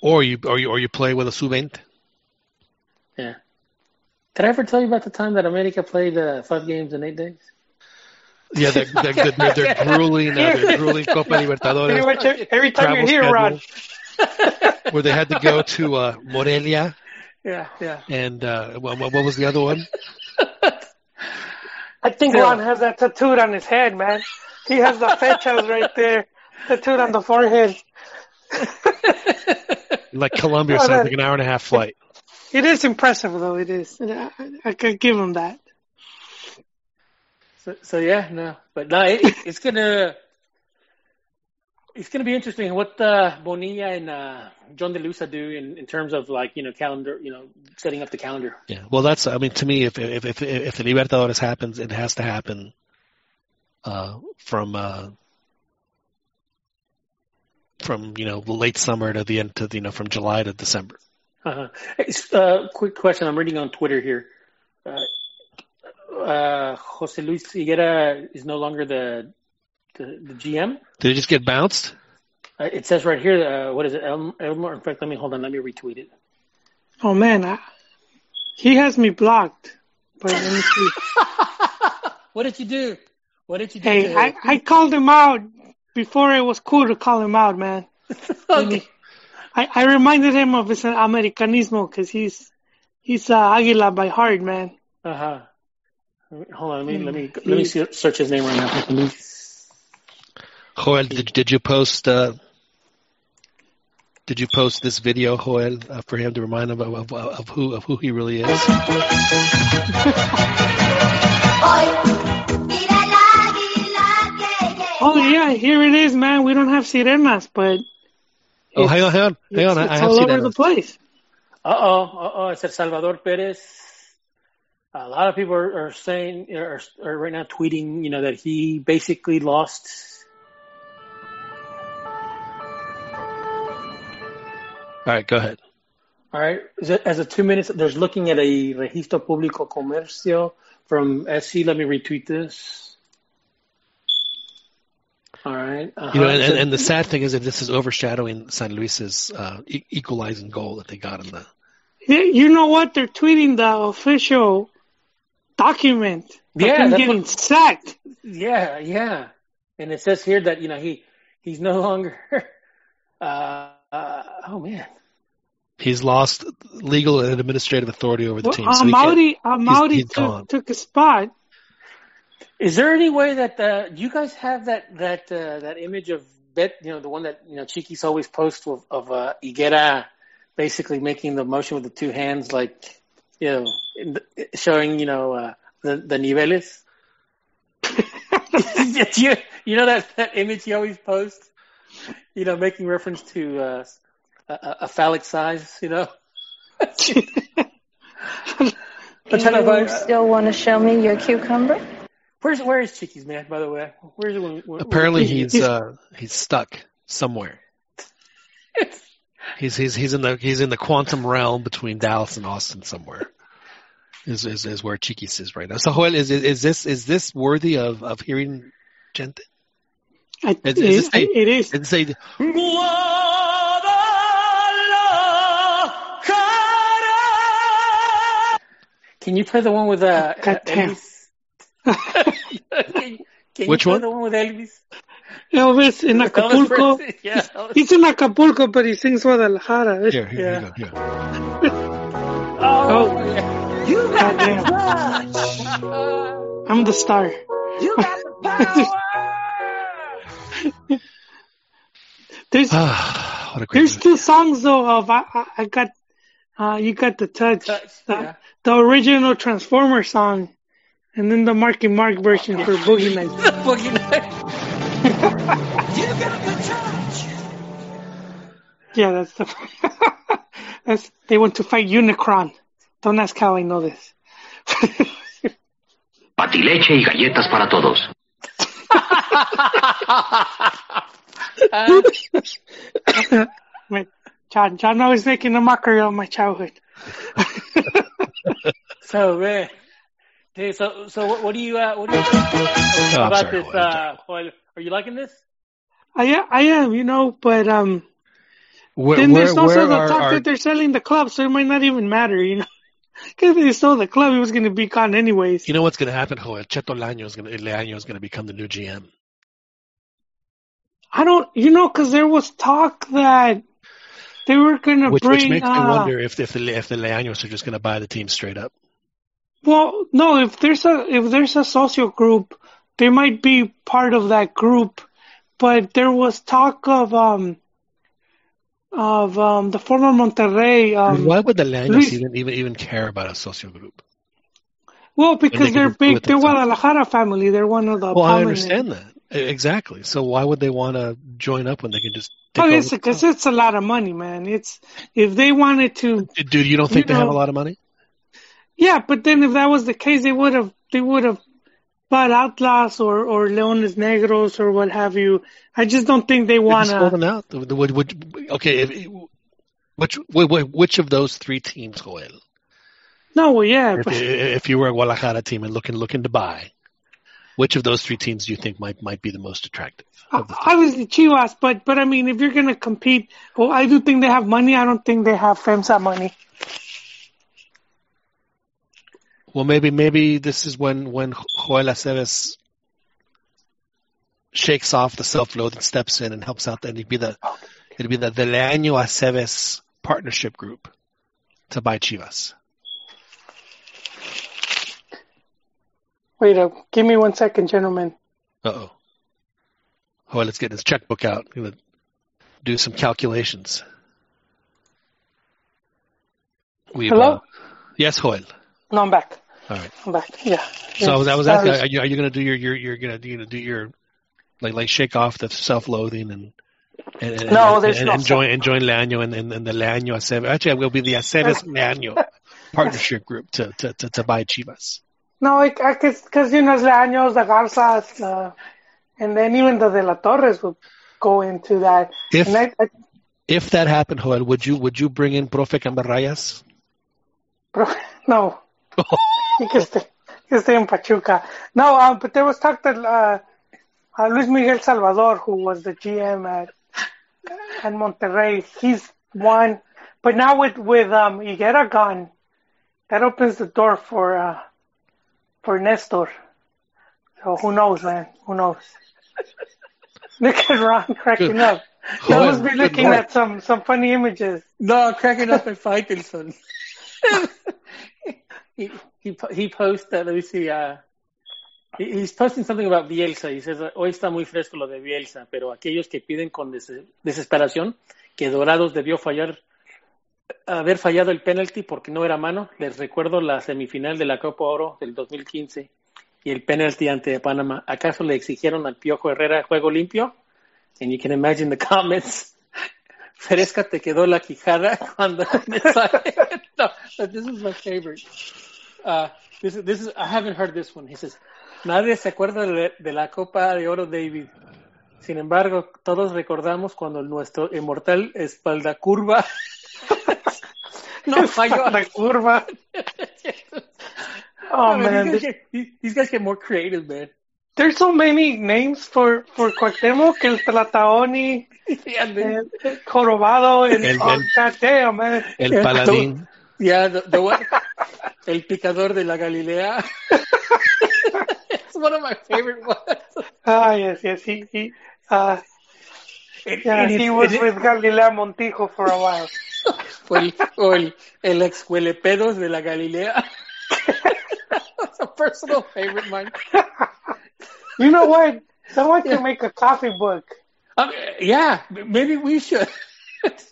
Or you or you or you play with a sub twenty. yeah. Did I ever tell you about the time that America played uh, five games in eight days? Yeah, they're they're, they're, they're, grueling. Uh, they're grueling [laughs] Copa Libertadores, every, every time you're here, Ron. where they had to go to uh, Morelia Yeah, yeah. and uh, what, what was the other one? I think Yeah. Ron has that tattooed on his head, man. He has the fechas right there, tattooed on the forehead. [laughs] Like Colombia, or Oh, something, like an hour and a half flight. It is impressive, though. It is. I, I could give him that. So, so yeah, no, but no, it, it's gonna it's gonna be interesting what uh, Bonilla and uh, Yon de Luisa do in, in terms of like you know calendar, you know, setting up the calendar. Yeah, well, that's. I mean, to me, if if if if the Libertadores happens, it has to happen uh, from uh, from you know late summer to the end to you know from July to December. Uh-huh. Uh, quick question. I'm reading on Twitter here. Uh, uh, Jose Luis Higuera is no longer the the, the GM. Did he just get bounced? Uh, it says right here. Uh, what is it? El- Elmore. In fact, let me hold on. Let me retweet it. Oh man, I, he has me blocked. But let me see. [laughs] what did you do? What did you do? hey, I, I called him out before it was cool to call him out, man. [laughs] okay. I, I reminded him of his Americanismo because he's he's uh, Aguila by heart, man. Uh huh. Hold on. Let me let me let me see, search his name right now. Let me- Joel, did, did you post? Uh, did you post this video, Joel, uh, for him to remind him of, of, of who of who he really is? [laughs] here it is, man. We don't have sirenas, but Oh, hang on, hang on, hang it's, on. I, it's I have all seen over that. the place. Uh oh, uh oh, it's El Salvador Perez. A lot of people are, are saying, are, are right now tweeting, you know, that he basically lost. All right, go ahead. All right, as a, as a two minutes, there's looking at a registro público comercio from SC. Let me retweet this. All right. Uh-huh. You know, and, and, and the sad thing is that this is overshadowing San Luis's uh, equalizing goal that they got in the. Yeah, You know what? They're tweeting the official document. of Yeah, them that's getting what- sacked. Yeah, yeah. And it says here that you know he he's no longer. [laughs] Uh, uh, oh man. He's lost legal and administrative authority over the Well, team. so he can't- Amaury, Amaury he's took, took a spot. Is there any way that uh, do you guys have that that uh, that image of Bet? You know, the one that you know Chiquis always posts of, of uh, Higuera basically making the motion with the two hands, like you know, the, showing you know uh, the the niveles. [laughs] you, you know that that image he always posts. You know, making reference to uh, a, a- phallic size. You know. [laughs] [laughs] To You still want to show me your cucumber? Where's where is Chiquis man? By the way, where's it? When, when, apparently when- [laughs] he's uh, he's stuck somewhere. He's he's he's in the he's in the quantum realm between Dallas and Austin somewhere. Is is, is where Chiquis is right now. So Joel, is is is this is this worthy of of hearing Gente? I, Is- is it, this a- it is. And say Can you play the one with uh, God damn. Elvis? [laughs] can, can Which you one? the one with Elvis? Elvis in Acapulco. Elvis, yeah. Elvis. He's in Acapulco, but he sings Guadalajara. here, here, Yeah. you go, here. [laughs] Oh, Oh. yeah. You got Goddamn. the touch. I'm the star. You got the power. [laughs] There's Ah, what a great there's movie. two songs though of I, I, I got uh you got the touch. Touch, The, yeah. the original Transformer song and then the Marky Mark version for Boogie Nights. [laughs] Boogie Nights. [laughs] You got the touch. Yeah, that's the [laughs] that's they want to fight Unicron. Don't ask how I know this. Patileche y galletas para todos. Man, John, John always making a mockery of my childhood. so man, okay, so so what, what do you uh, what do you think Oh, about sorry, this? Joel, Uh, Joel? Are you liking this? I am, I am, you know, but um, Where, then where, there's also where the are, talk are that they're selling the club, so it might not even matter, you know. [laughs] Because if they sold the club, it was going to be gone anyways. you know what's going to happen, Joel? Cheto Leaño is going to Leaño is going to become the new GM. I don't, you know, because there was talk that they were going to bring. which makes me uh, wonder if if the if the Leaños are just going to buy the team straight up. Well, no, if there's a if there's a social group, they might be part of that group. But there was talk of um of um the former Monterrey um Why would the Luis- even, even even care about a social group? well because can they're big they're. Guadalajara family. They're one of the Well, I understand that exactly. So why would they want to join up when they can just? Oh, it's because it's a lot of money, man. It's if they wanted to, Dude, you don't think you they have a lot of money? Yeah. But then if that was the case, they would have they would have about Atlas or, or Leones Negros or what have you. I just don't think they want to. holding out. Would- would- okay, if, which which which of those three teams, Joel? No, well, yeah, If, but if you were a Guadalajara team and looking looking to buy, which of those three teams do you think might might be the most attractive? Of obviously Chivas. But but I mean, if you're gonna compete, well, I do think they have money. I don't think they have FEMSA money. Well, maybe maybe this is when when Joel Aceves shakes off the self-loathing, steps in, and helps out. Then it'd be the it'd be the Del Año Aceves partnership group to buy Chivas. Wait, uh, give me one second, gentlemen. Uh oh. Joel, let's get his checkbook out. Do some calculations. We've, Hello? uh, yes, Joel. No, I'm back. All right. I'm back. Yeah. So I was, I was asking, that are you, are you going to do your, your, you're going to, you gonna do your, like, like shake off the self-loathing and, and, and, No, and, there's and no enjoy, self- enjoy Leaño and, and, and the Leaño Aceves. Actually, it will be the Aceves [laughs] Leaño partnership group to, to, to, to buy Chivas. No, because you know, the Años, the Garzas, uh, and then even the De La Torres would go into that. If, I, I, if that happened, Joel, would you, would you bring in Profe Cambarrayas? bro, [laughs] no, he can stay, he can stay in Pachuca. No, um, but there was talk that uh, uh, Luis Miguel Salvador, who was the GM at at Monterrey, he's one. But now with with um, Higuera gone, that opens the door for uh, for Nestor. So who knows, man? Who knows? [laughs] Look at Ron cracking [laughs] Good. up. He Joel, must be looking boy. at some some funny images. No, cracking up at Faitelson. [laughs] he he he posted. Let me see. Uh, he- he's posting something about Bielsa. He says hoy está muy fresco lo de Bielsa, pero aquellos que piden con des- desesperación que Dorados debió fallar, haber fallado el penalti porque no era mano. Les recuerdo la semifinal de la Copa Oro del 2015 y el penalti ante Panamá. ¿Acaso le exigieron al Piojo Herrera juego limpio? And you can imagine the comments. [laughs] Fresca te quedó la quijada [laughs] cuando me sale. No, this is my favorite. Uh, this, is- this is, I haven't heard this one. He says, nadie se acuerda de, de la Copa de Oro, David. Sin embargo, todos recordamos cuando nuestro inmortal espalda curva [laughs] no falló. La curva. [laughs] Oh mean, man, these, guys get, these guys get more creative, man. there's so many names for for Cuauhtémoc, el Tlataoni, [laughs] Yeah, el Jorobado, and El- oh, el- God damn, man. El Paladín. Yeah, the, el picador de la Galilea. [laughs] it's one of my favorite ones. Ah, yes, yes, he he. Uh, yeah, he was with Galilea Montijo for a while. o el, o el, el ex huelepedos de la Galilea. It's a personal favorite of mine. You know what? Someone Yeah. can make a coffee book, Um, yeah, maybe we should.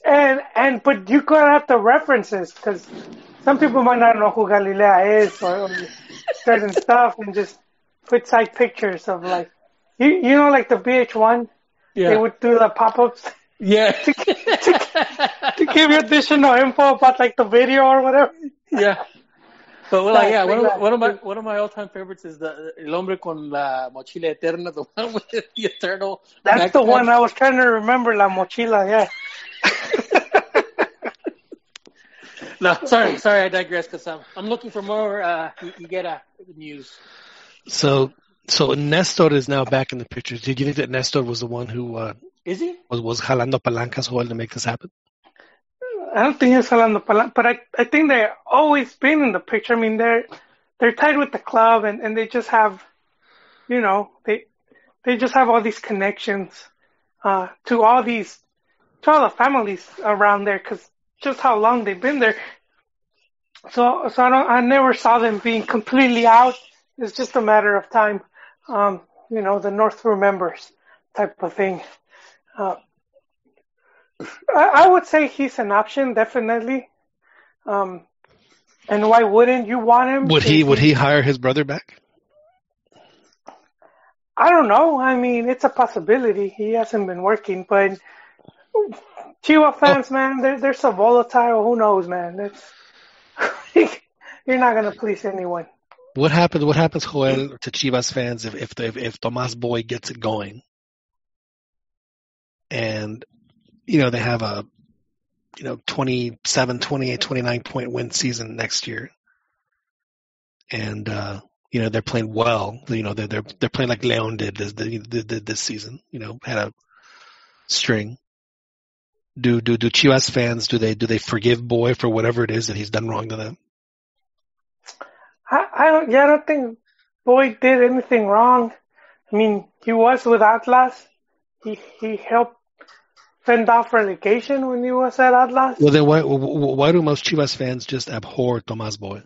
And and but you gotta have the references because some people might not know who Galilea is or, or certain [laughs] stuff, and just put side pictures of like you you know like the VH1 they would do the pop ups. yeah, [laughs] to give you additional info about like the video or whatever. yeah. But well, Right, yeah, one of, one of my one of my all time favorites is the El hombre con la mochila eterna, [laughs] the one with the eternal. That's the one I was trying to remember, La Mochila, yeah. [laughs] No, sorry, sorry, I digress because I'm I'm looking for more. Uh, you, you get a news. So, so Nestor is now back in the picture. Did you think that Nestor was the one who uh, Is he? was was jalando palancas Joel to make this happen? I don't think it's Salando Palan, but I, I think they've always been in the picture. I mean, they're, they're tied with the club and, and they just have, you know, they, they just have all these connections, uh, to all these, to all the families around there because just how long they've been there. So, so I don't, I never saw them being completely out. It's just a matter of time. Um, you know, the North remembers type of thing. Uh, I, would say he's an option, definitely. Um, and why wouldn't you want him? Would he would he hire his brother back? I don't know. I mean, it's a possibility. He hasn't been working, but Chihuahua fans, man, they're they're so volatile. Who knows, man? It's [laughs] you're not gonna please anyone. What happens? What happens, Joel, to Chivas fans if if if, if Tomas Boy gets it going, and you know they have a you know 27, 28, 29 point win season next year, and uh, you know they're playing well. You know they're they're they're playing like Leon did this this, season. You know had a string. Do do do Chivas fans do they do they forgive Boy for whatever it is that he's done wrong to them? I, I don't. Yeah, I don't think Boy did anything wrong. I mean, he was with Atlas. He he helped fend off relegation when he was at Atlas. Well, then why why do most Chivas fans just abhor Tomas Boy?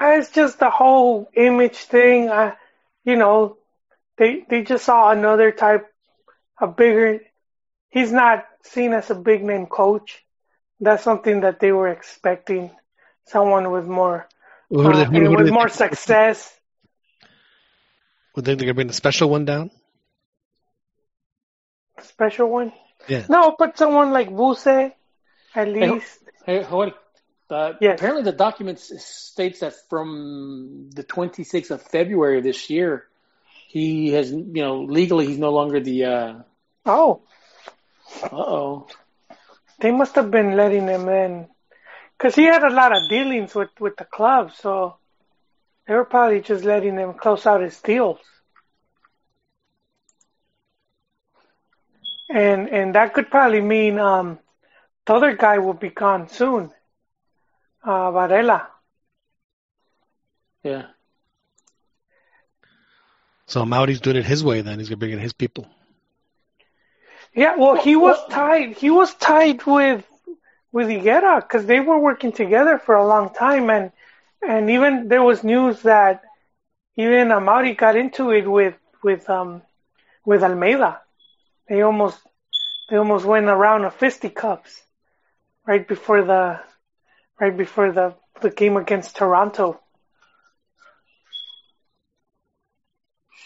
It's just the whole image thing. I, you know, they they just saw another type, a bigger. He's not seen as a big name coach. That's something that they were expecting. Someone with more, they- uh, with more success. Would they think they're gonna bring the special one down? Special one. Yeah. No, but someone like Buse, at least. Hey, Joel, uh, Yes. apparently the document states that from the 26th of February of this year, he has, you know, legally he's no longer the. Uh Oh, oh. they must have been letting him in, because he had a lot of dealings with with the club, so they were probably just letting him close out his deals. And and that could probably mean um, the other guy will be gone soon, uh, Varela. Yeah. So Mauri's doing it his way. Then he's gonna bring in his people. Yeah, well, he was tied. He was tied with with Higuera because they were working together for a long time, and and even there was news that even Amaury got into it with with um with Almeida. They almost they almost went around a fisticuffs right before the right before the the game against Toronto.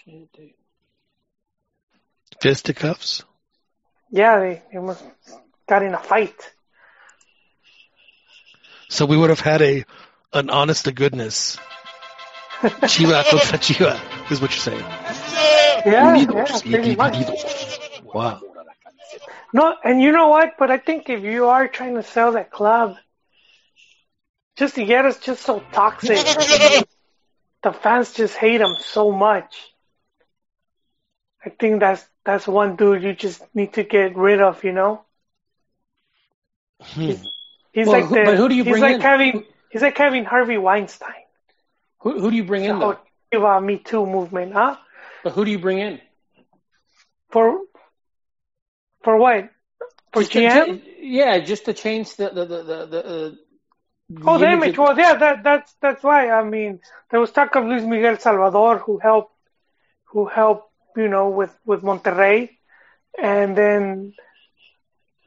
Shit, dude. Fisticuffs. Yeah, they, they almost got in a fight. So we would have had a an honest to goodness Chiva contra Chiva is what you're saying. Yeah, yeah, Unidos y pretty much. divididos. Wow. No, and you know what? But I think if you are trying to sell that club, just to get us just so toxic. [laughs] the fans just hate him so much. I think that's that's one dude you just need to get rid of. You know, Hmm. he's Well, like who- the but who do you he's bring like in? having he's like having Harvey Weinstein. Who, who do you bring in The though? Me Too movement, huh? But who do you bring in? For for what? For Just to- GM? yeah, just to change the the the the. the uh, Oh, the image image. Well, yeah, that that's that's why. I mean, there was talk of Luis Miguel Salvador who helped, who helped, you know, with with Monterrey, and then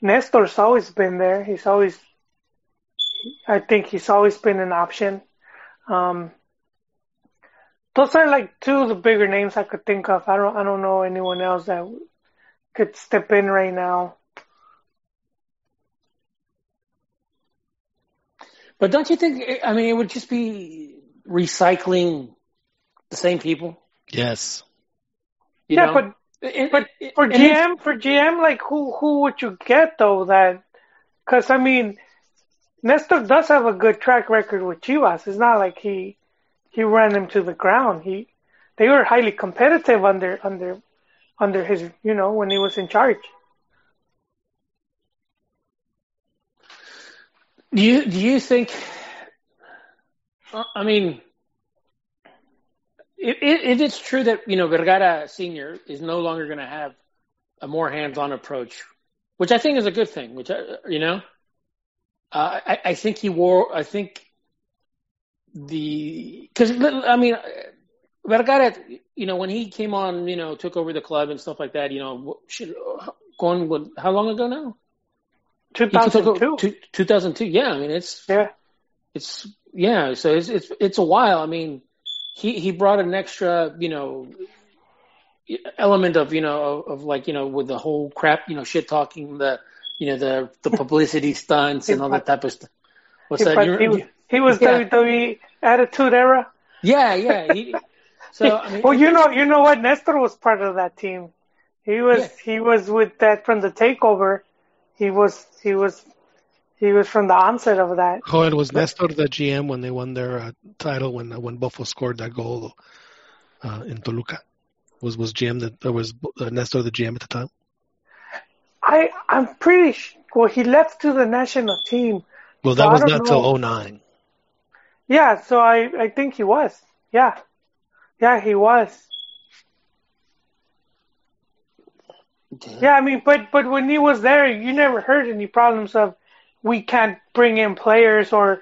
Nestor's always been there. He's always, I think he's always been an option. Um, those are like two of the bigger names I could think of. I don't I don't know anyone else that could step in right now. But don't you think? I mean, it would just be recycling the same people. Yes. You yeah, know? but And- But and- for and it's- GM, for GM, like who who would you get though? That because I mean, Nestor does have a good track record with Chivas. It's not like he he ran him to the ground. He they were highly competitive under under under his you know when he was in charge. Do you do you think? uh, I mean, if, it's true that you know Vergara Senior is no longer going to have a more hands-on approach, which I think is a good thing. Which I, you know, uh, I, I think he wore. I think the because I mean Vergara, you know, when he came on, you know, took over the club and stuff like that. You know, should, going with how long ago now? Two thousand two. two- 2002. Yeah, I mean it's Yeah, it's yeah. So it's it's it's a while. I mean, he he brought an extra you know element of you know of, of like you know with the whole crap you know shit talking the you know the the publicity stunts and all that type of stuff. What's he, that? he, was- he was Yeah. WWE Attitude Era. Yeah, yeah. He, so I mean, Well, you know, you know what? Nestor was part of that team. He was Yeah. he was with that from the takeover. He was he was he was from the onset of that. Joel was Nestor the GM when they won their uh, title when uh, when Buffalo scored that goal uh, in Toluca. Was was GM that was uh, Nestor the GM at the time? I I'm pretty sh- well. He left to the national team. Well, that I was don't not know. till 09. Yeah, so I I think he was. Yeah, yeah, he was. Yeah, I mean, but but when he was there, you never heard any problems of we can't bring in players or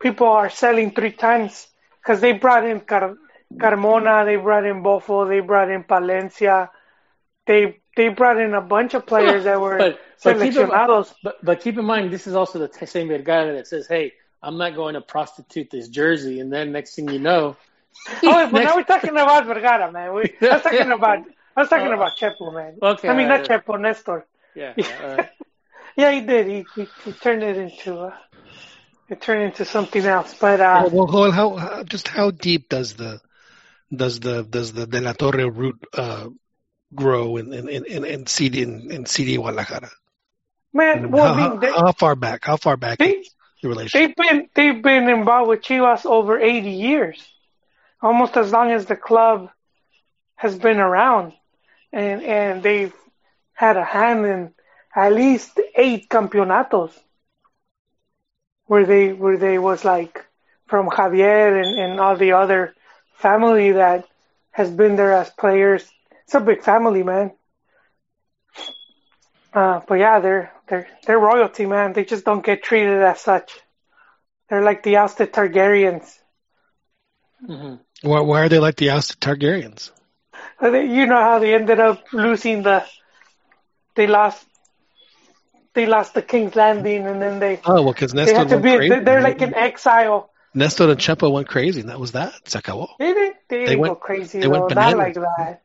people are selling three times because they brought in Car- Carmona, they brought in Bofo, they brought in Palencia, they they brought in a bunch of players that were [laughs] But- but keep in-. But but keep in mind, this is also the same guy that says, "Hey, I'm not going to prostitute this jersey," and then next thing you know, Oh, but next- now we're talking about Vergara, man. We, I was talking [laughs] about I was talking about Chepo, man. Okay, I mean not alright. Chepo, Nestor. yeah, [laughs] yeah, all right. Yeah, he did. He he, he turned it into uh, it turned into something else. But uh, well, Joel, how, how just how deep does the does the does the De La Torre root uh, grow in in in, in CD in, in CD Guadalajara? man, well, how, I mean, they, how, how far back? How far back they is the relationship? they've been they've been involved with Chivas over eighty years, almost as long as the club has been around, and and they've had a hand in at least eight campeonatos, where they where they was like from Javier and, and all the other family that has been there as players. It's a big family, man. Uh, but yeah, they're they're they're royalty, man. They just don't get treated as such. They're like the ousted Targaryens. Mhm. Why, why are they like the ousted Targaryens? You know how they ended up losing the. They lost. They lost the King's Landing, and then they Oh well, because they Nestor had to went be. crazy. They're like in exile. Nestor and Chepo went crazy, and that was that. Se acabó. They didn't. They didn't went- go crazy they went though. Not like that.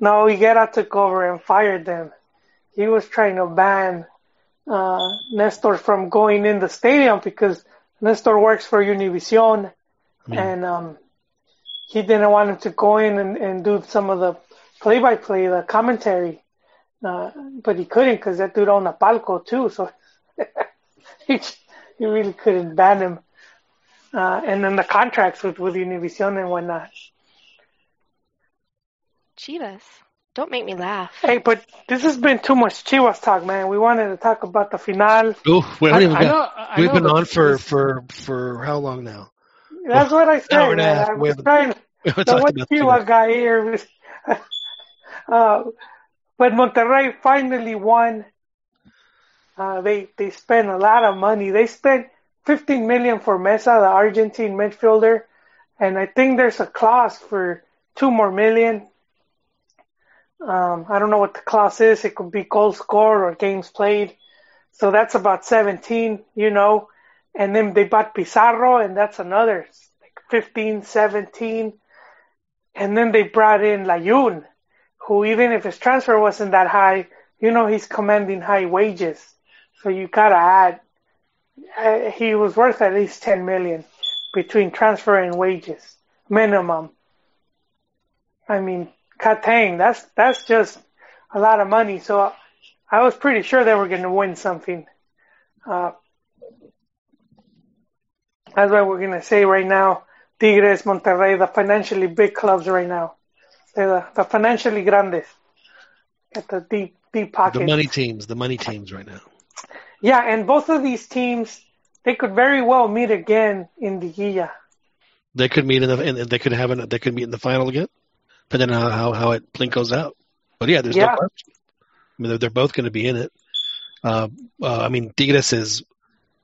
No, Higuera took over and fired them. He was trying to ban uh, Nestor from going in the stadium because Nestor works for Univision, mean, and um, he didn't want him to go in and, and do some of the play-by-play, the commentary. Uh, but he couldn't because that dude owned a palco too, so [laughs] he, he really couldn't ban him. Uh, and then the contracts with, with Univision and whatnot. Chivas. Don't make me laugh. Hey, but this has been too much Chivas talk, man. We wanted to talk about the final. Ooh, we I, haven't even I got- know. We've know, been on for, for for how long now? That's what I said, hour and a half. I was trying [laughs] We haven't the talked one about Chivas Chivas. guy here. [laughs] uh, but Monterrey finally won. Uh, they they spent a lot of money. They spent 15 million for Meza, the Argentine midfielder, and I think there's a clause for two more million. Um, I don't know what the clause is. It could be goals scored or games played. So that's about 17, you know. And then they bought Pizarro, and that's another like 15, 17. And then they brought in Layun, who even if his transfer wasn't that high, you know he's commanding high wages. So you gotta add. Uh, he was worth at least 10 million between transfer and wages, minimum. I mean, Katang, that's that's just a lot of money. So I was pretty sure they were going to win something. Uh, that's what we're going to say right now. Tigres, Monterrey, the financially big clubs right now. They're the, the financially grandes. At the deep, deep pockets. The money teams, the money teams right now. Yeah, and both of these teams, they could very well meet again in the Guilla. They could meet in the, and they could have an, they could meet in the final again, depending on how how, it plinkos out. But yeah, there's Yeah. no question. I mean, they're, they're both going to be in it. Uh, uh, I mean, Tigres is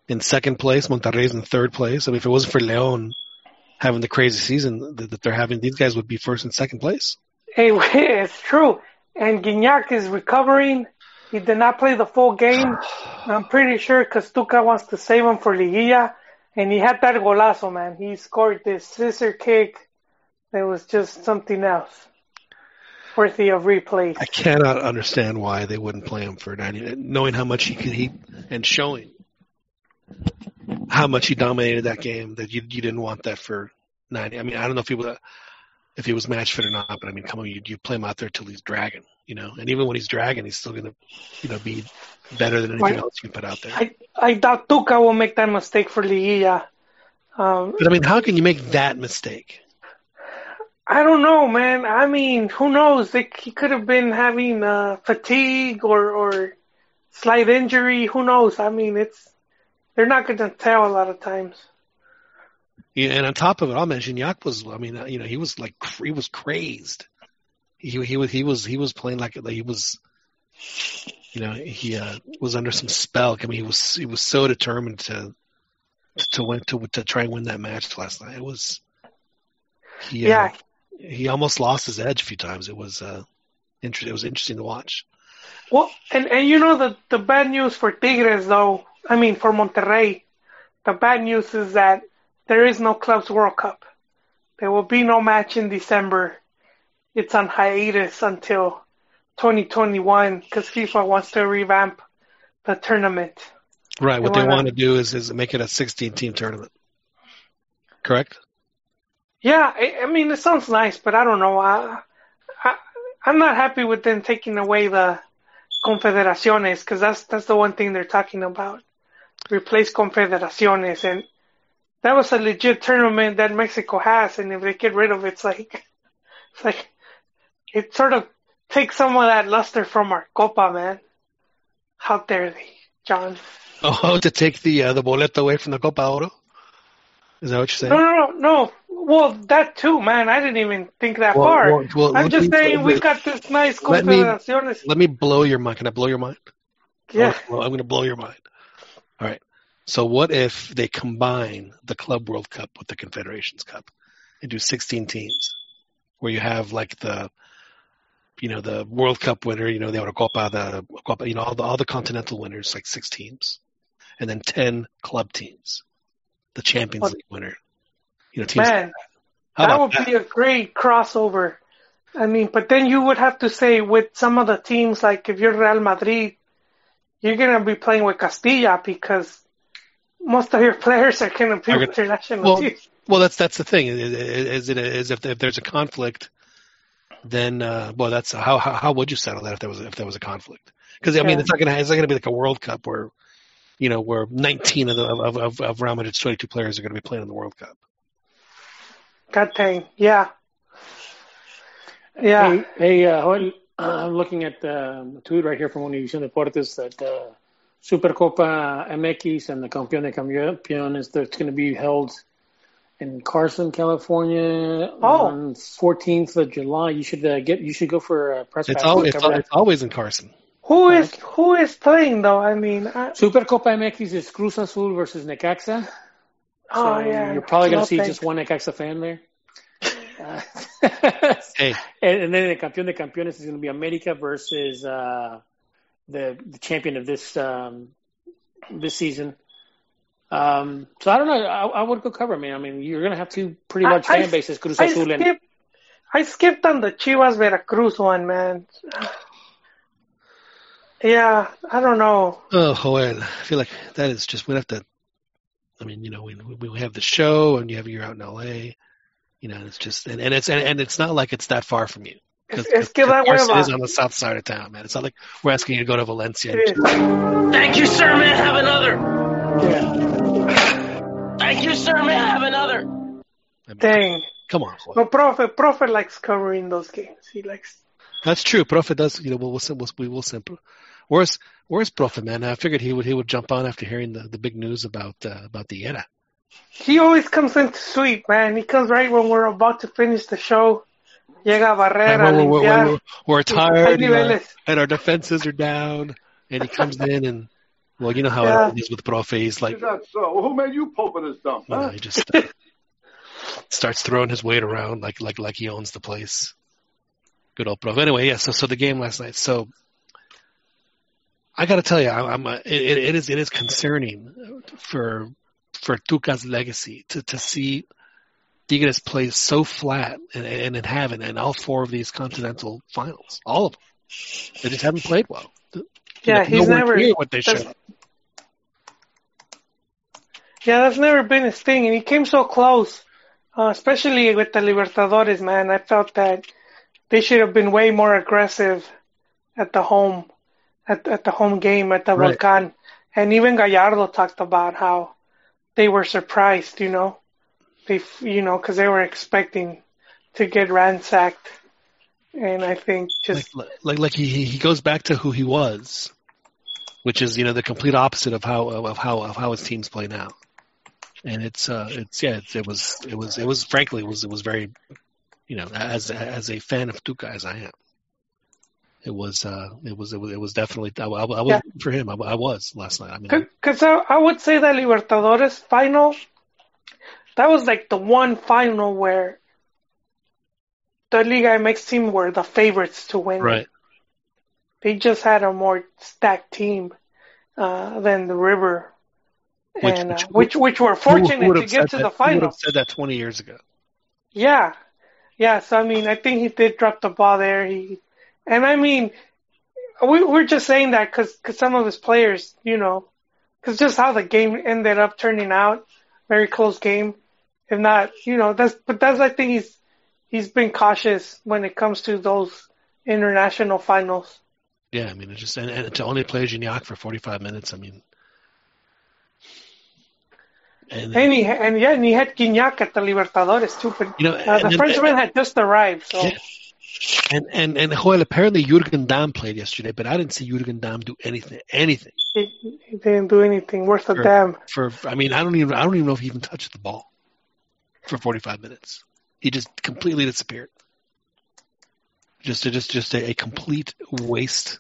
in second place. Monterrey's in third place. I mean, if it wasn't for León having the crazy season that, that they're having, these guys would be first and second place. Hey, [laughs] it's true. And Gignac is recovering. He did not play the full game. [sighs] I'm pretty sure Castuca wants to save him for Liguilla. And he had that golazo, man. He scored this scissor kick. That was just something else. Worthy of replay. I cannot understand why they wouldn't play him for 90, knowing how much he could he and showing how much he dominated that game that you you didn't want that for ninety. I mean, I don't know if he was if he was match fit or not, but I mean, come on, you, you play him out there till he's dragging, you know, and even when he's dragging, he's still gonna, you know, be better than anything Right. else you can put out there. I I doubt Tuca will make that mistake for Liguilla. Um, But I mean, how can you make that mistake? I don't know, man. I mean, who knows? They, he could have been having uh, fatigue or or slight injury. Who knows? I mean, it's they're not going to tell a lot of times. Yeah, and on top of it, I'll mention Yak was. I mean, uh, you know, he was like he was crazed. He he was he was he was playing like like he was. You know, he uh, was under some spell. I mean, he was he was so determined to to win to to try and win that match last night. It was. He, uh, Yeah, he almost lost his edge a few times. It was uh, interesting. It was interesting to watch. Well, and and you know the the bad news for Tigres though. I mean for Monterrey, the bad news is that there is no Clubs World Cup. There will be no match in December. It's on hiatus until 2021 because FIFA wants to revamp the tournament. Right. What They want to do is is make it a 16 team tournament. Correct. Yeah, I, I mean it sounds nice, but I don't know. I, I I'm not happy with them taking away the confederaciones because that's that's the one thing they're talking about. Replace confederaciones, and that was a legit tournament that Mexico has, and if they get rid of it, it's like [laughs] it's like it sort of takes some of that luster from our Copa, man. How dare they, John? [laughs] Oh, to take the uh, the boleto away from the Copa Oro. Is that what you're saying? No, no, no, no. Well, that too, man. I didn't even think that Well, far. well, well, I'm just me- saying we've got this nice let me- confederaciones. Let me blow your mind. Can I blow your mind? Yeah. Well, I'm going to blow your mind. So what if they combine the Club World Cup with the Confederations Cup and do 16 teams, where you have like the, you know, the World Cup winner, you know, the Eurocopa, the Copa, you know, all the all the continental winners, like six teams, and then 10 club teams, the Champions League winner, you know, teams. Man, How that about would that? be a great crossover. I mean, but then you would have to say with some of the teams, like if you're Real Madrid, you're gonna be playing with Castilla because most of your players are gonna be gonna- international well, teams. Well, that's that's the thing. Is, is, it, is if, if there's a conflict, then uh, well, that's how, how how would you settle that if there was if there was a conflict? Because I mean, Yeah. it's not gonna it's not gonna be like a World Cup where you know where 19 of the of of, of Real Madrid's 22 players are going to be playing in the World Cup. God dang, yeah, yeah. Hey, hey uh, I'm looking at um, a tweet right here from Univision Deportes that uh, Supercopa MX and the Campeón de Campeones that's going to be held in Carson, California Oh. on 14th of July. You should uh, get you should go for a press It's pass all it's, cover al- that. it's always in Carson. Who is who is playing though? I mean, I, Supercopa MX is Cruz Azul versus Necaxa. So oh yeah, you're probably going no to see thanks. just one Necaxa fan there. Uh, Hey, [laughs] and, and then the campeón de campeones is going to be America versus uh, the the champion of this um, this season. Um, so I don't know. I, I would go cover, man. I mean, you're going to have two pretty I- large I- fan bases, Cruz I Azul and skipped, I skipped on the Chivas Veracruz one, man. Yeah, I don't know. oh Joel, I feel like that is just we have to. I mean, you know, we we we have the show and you have you're out in L.A. You know, it's just and, and it's and, and it's not like it's that far from you. Es, es que da hueva. is on the south side of town, man. It's not like we're asking you to go to Valencia. It is. Thank you, sir. May I have another? yeah. Thank you, sir. May I have another? I Dang. Come on, Joel. No, Profe, Profe likes covering those games. He likes. That's true. Profe does. You know, we'll, we'll, sim- we'll we simple. Where's Where's Profe, man? I figured he would he would jump on after hearing the, the big news about uh, about the era. He always comes in to sweet, man. He comes right when we're about to finish the show. Llega a barrer, a When we're, we're, limpiar. we're, we're Hay tired and our, and our defenses are down, and he comes in and well, you know how Yeah. it is with Profe. He's like, Is that so? Who made you pope in this dump? you know, Huh? he just uh, starts throwing his weight around like like like he owns the place. Good old Profe. Anyway, yeah. So so the game last night. So I got to tell you, I, I'm uh, it, it is it is concerning for for Tuca's legacy to to see Tigres play so flat and and, and have it in all four of these continental finals, all of them. They just haven't played well. Yeah, They're he's never. near what they should. Yeah, that's never been his thing, and he came so close uh, especially with the Libertadores, man. I felt that they should have been way more aggressive at the home, at at the home game at the Right. Volcan. And even Gallardo talked about how they were surprised, you know, they, you know, because they were expecting to get ransacked. And I think just like like like he he goes back to who he was, which is you know the complete opposite of how of how of how his teams play now. And it's uh it's yeah it's, it was it was it was frankly it was it was very you know as as a fan of Tuca as I am. It was uh it was it was, it was definitely I, I, I was Yeah. for him I, I was last night I mean Because I, I would say that Libertadores final, that was like the one final where the Liga MX team were the favorites to win. right They just had a more stacked team uh, than the River, Which- and which- uh, which which were Who- who fortunate to get to that- the who would have final. said that 20 years ago Yeah, yeah. So I mean, I think he did drop the ball there. He, and I mean, we we're just saying that because because some of his players, you know, because just how the game ended up turning out, very close game. If not, you know, that's but that's I think he's he's been cautious when it comes to those international finals. yeah I mean it just and, and to only play Gignac for 45 minutes I mean and And he and yeah, and he had Gignac at the Libertadores too, but you know uh, the and- Frenchman had just arrived, so. Yeah. And and and Joel, apparently Jurgen Damm played yesterday, but I didn't see Jurgen Damm do anything. Anything He, he didn't do anything worth a damn. for. I mean, I don't even. I don't even know if he even touched the ball for 45 minutes. He just completely disappeared. Just a, just just a, a complete waste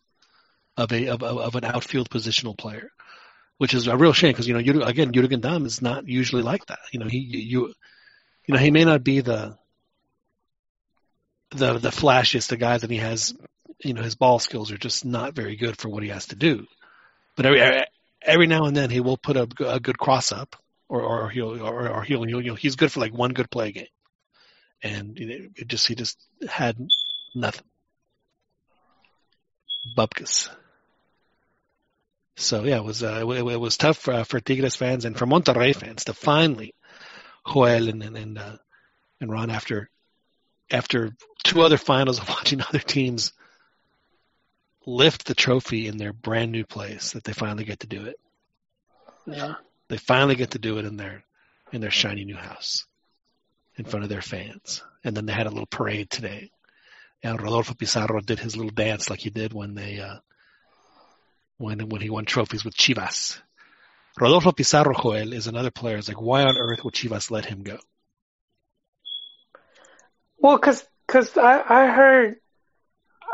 of a of, of an outfield positional player, which is a real shame because you know Jurgen, again Jurgen Damm is not usually like that. You know he you you know he may not be the the the flashiest of guys, and he has you know his ball skills are just not very good for what he has to do. But every every now and then he will put a, a good cross up, or or he'll or, or he'll, he'll, he'll he's good for like one good play game, and you know, it just he just had nothing. Bupkis. So yeah, it was uh, it, it was tough for, for Tigres fans and for Monterrey fans to finally Joel and and and, uh, and Ron after after two other finals [laughs] of watching other teams lift the trophy in their brand new place that they finally get to do it. Yeah. They finally get to do it in their in their shiny new house in front of their fans. And then they had a little parade today. And Rodolfo Pizarro did his little dance like he did when they uh when when he won trophies with Chivas. Rodolfo Pizarro Joel is another player. It's like why on earth would Chivas let him go? Well, because cause I, I heard,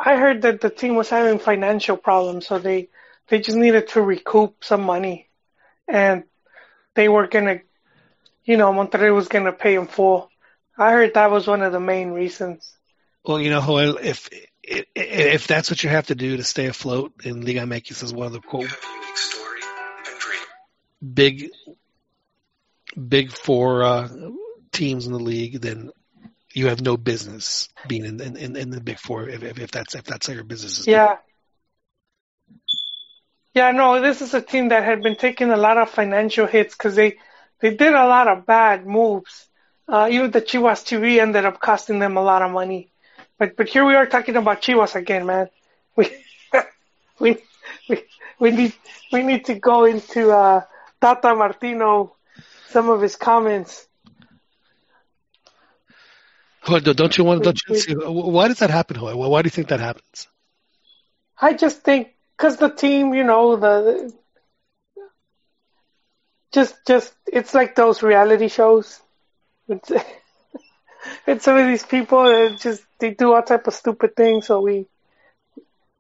I heard that the team was having financial problems, so they, they just needed to recoup some money, and they were gonna, you know, Monterrey was gonna pay in full. I heard that was one of the main reasons. Well, you know, Joel, if if, if that's what you have to do to stay afloat in Liga MX as one of the quote big big four uh, teams in the league, then you have no business being in in, in the big four if, if, if that's if that's how your business is. Yeah. Yeah, no, this is a team that had been taking a lot of financial hits because they, they did a lot of bad moves. Uh, even the Chivas TV ended up costing them a lot of money. But but here we are talking about Chivas again, man. [laughs] We we we we need we need to go into uh, Tata Martino, some of his comments. Joel, don't you want? Don't you see? Why does that happen? Why do you think that happens? I just think because the team, you know, the just just it's like those reality shows. It's, [laughs] it's some of these people that just they do all type of stupid things, so we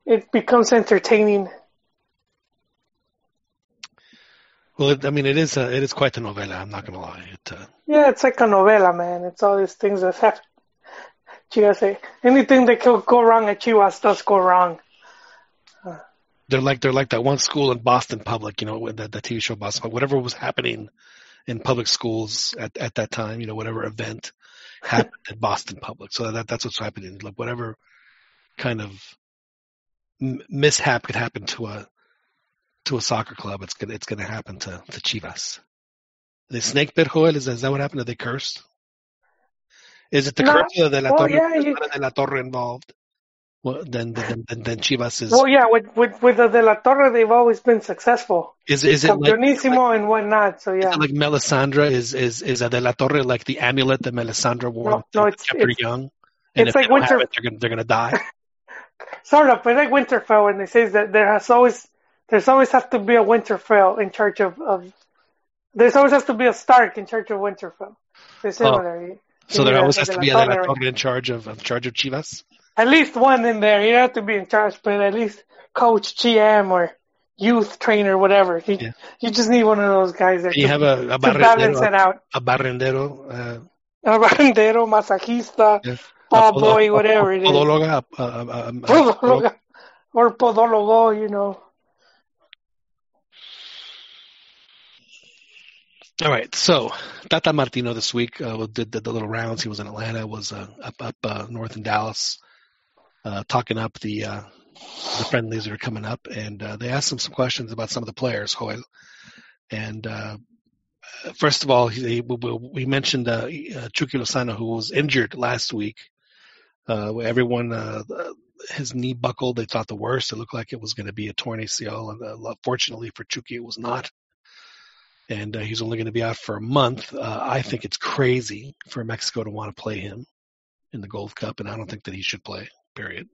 it becomes entertaining. Well, it, I mean, it is a, it is quite a novela. I'm not going to lie. It, uh, Yeah, it's like a novela, man. It's all these things that [laughs] happen. Chivas say anything that could go wrong at Chivas does go wrong. They're like they're like that one school in Boston Public, you know, with the, the TV show Boston Public. Whatever was happening in public schools at at that time, you know, whatever event happened at Boston Public. So that that's what's happening. Like whatever kind of m- mishap could happen to a to a soccer club, it's gonna it's gonna happen to to Chivas. The snake bit Joel is, is that what happened? Did they cursed? Is it the No. curse of De La Well, Torre? yeah, you- De La Torre involved? Well, then, then, then, then Chivas is. Well, yeah, with with with the De La Torre, they've always been successful, is is it like, Campeonísimo and whatnot. So yeah, like Melisandre? Is is is a De La Torre like the amulet that Melisandre wore? No, no, it's- kept her it's- young. And it's like winter- it, they're gonna they're gonna die. [laughs] sort of. But like Winterfell, when they say that there has always there's always have to be a Winterfell in charge of of there's always has to be a Stark in charge of Winterfell. They're similar. You- So there always has to be a De La Torre. Torre in charge of of charge of Chivas. At least one in there. You don't have to be in charge, but at least coach, GM, or youth trainer, whatever. You, Yeah. you just need one of those guys there you to, have a, a to balance it barrendero, out. a barrendero, uh, A barrendero, masajista, Yeah. ball podo- boy, whatever a it is. a- a- a- a- [laughs] a- Podólogo. or podólogo, you know. All right, so Tata Martino this week uh, did, did the little rounds. He was in Atlanta, was uh, up up uh, north in Dallas, uh, talking up the uh, the friendlies that are coming up, and uh, they asked him some questions about some of the players, Joel. And uh, first of all, he, we, mentioned uh, uh, Chucky Lozano, who was injured last week. Uh, everyone, his knee buckled. They thought the worst. It looked like it was going to be a torn ACL, and fortunately for Chucky, it was not and uh, he's only going to be out for a month. Uh, I think it's crazy for Mexico to want to play him in the Gold Cup, and I don't think that he should play. Period.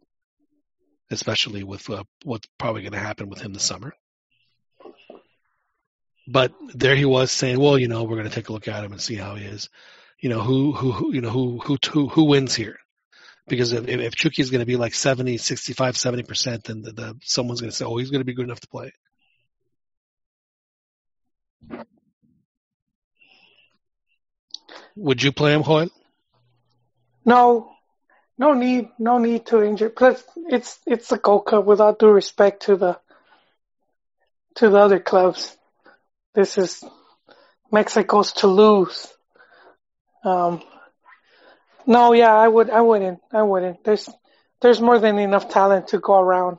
Especially with uh, what's probably going to happen with him this summer. But there he was saying, "Well, you know, we're going to take a look at him and see how he is. You know, who who, who you know who who who, who wins here." Because if, if Chucky is going to be like 70, 65, 70 percent, then the, the, someone's going to say, "Oh, he's going to be good enough to play." Would you play him, Joel? No, no need, no need to injure. Plus, it's it's the Gold Cup. Without due respect to the to the other clubs, this is Mexico's to lose. Um, no, yeah, I would, I wouldn't, I wouldn't. There's there's more than enough talent to go around.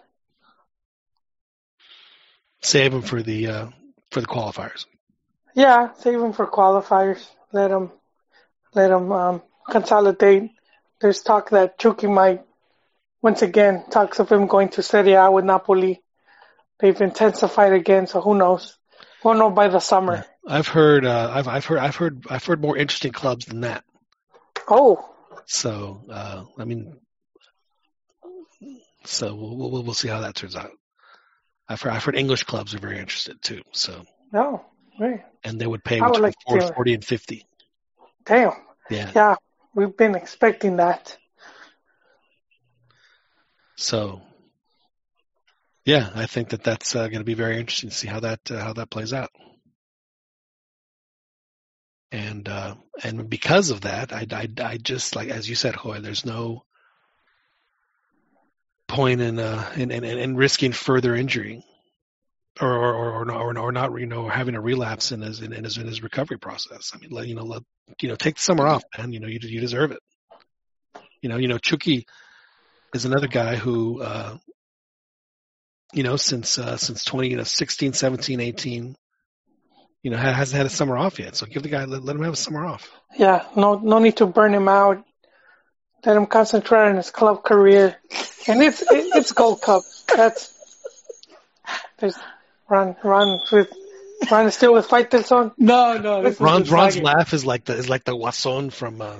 Save them for the uh, for the qualifiers. Yeah, save them for qualifiers. Let them let them um, consolidate. There's talk that Chucky might, once again, talks of him going to Serie A with Napoli. They've intensified again, so who knows? We'll know by the summer. I've heard, uh, I've, I've heard, I've heard, I've heard more interesting clubs than that. Oh, So, uh, I mean, so we'll, we'll we'll see how that turns out. I've heard, I've heard English clubs are very interested too. So, no. Right. and they would pay I would between like 40, 40 and fifty. Damn. Yeah. Yeah, we've been expecting that. So, yeah, I think that that's uh, going to be very interesting to see how that uh, how that plays out. And uh, and because of that, I, I, I just like as you said, Hoy, there's no point in uh in, in, in risking further injury, or or or, or, not, or, or not you know having a relapse in his in, in his in his recovery process. I mean, let, you know, let, you know, take the summer off, man. You know, you you deserve it. You know, you know, Chucky is another guy who, uh, you know, since uh, since 20, you know, 16, 17, 18, you know, hasn't had a summer off yet. So give the guy, let, let him have a summer off. Yeah, no, no need to burn him out. Let him concentrate on his club career, and it's it, it's Gold Cup. That's there's Ron Ron with Ron is still with Faitelson. No, no. This is Ron, from Ron's Sage. laugh is like the is like the Guasón from uh,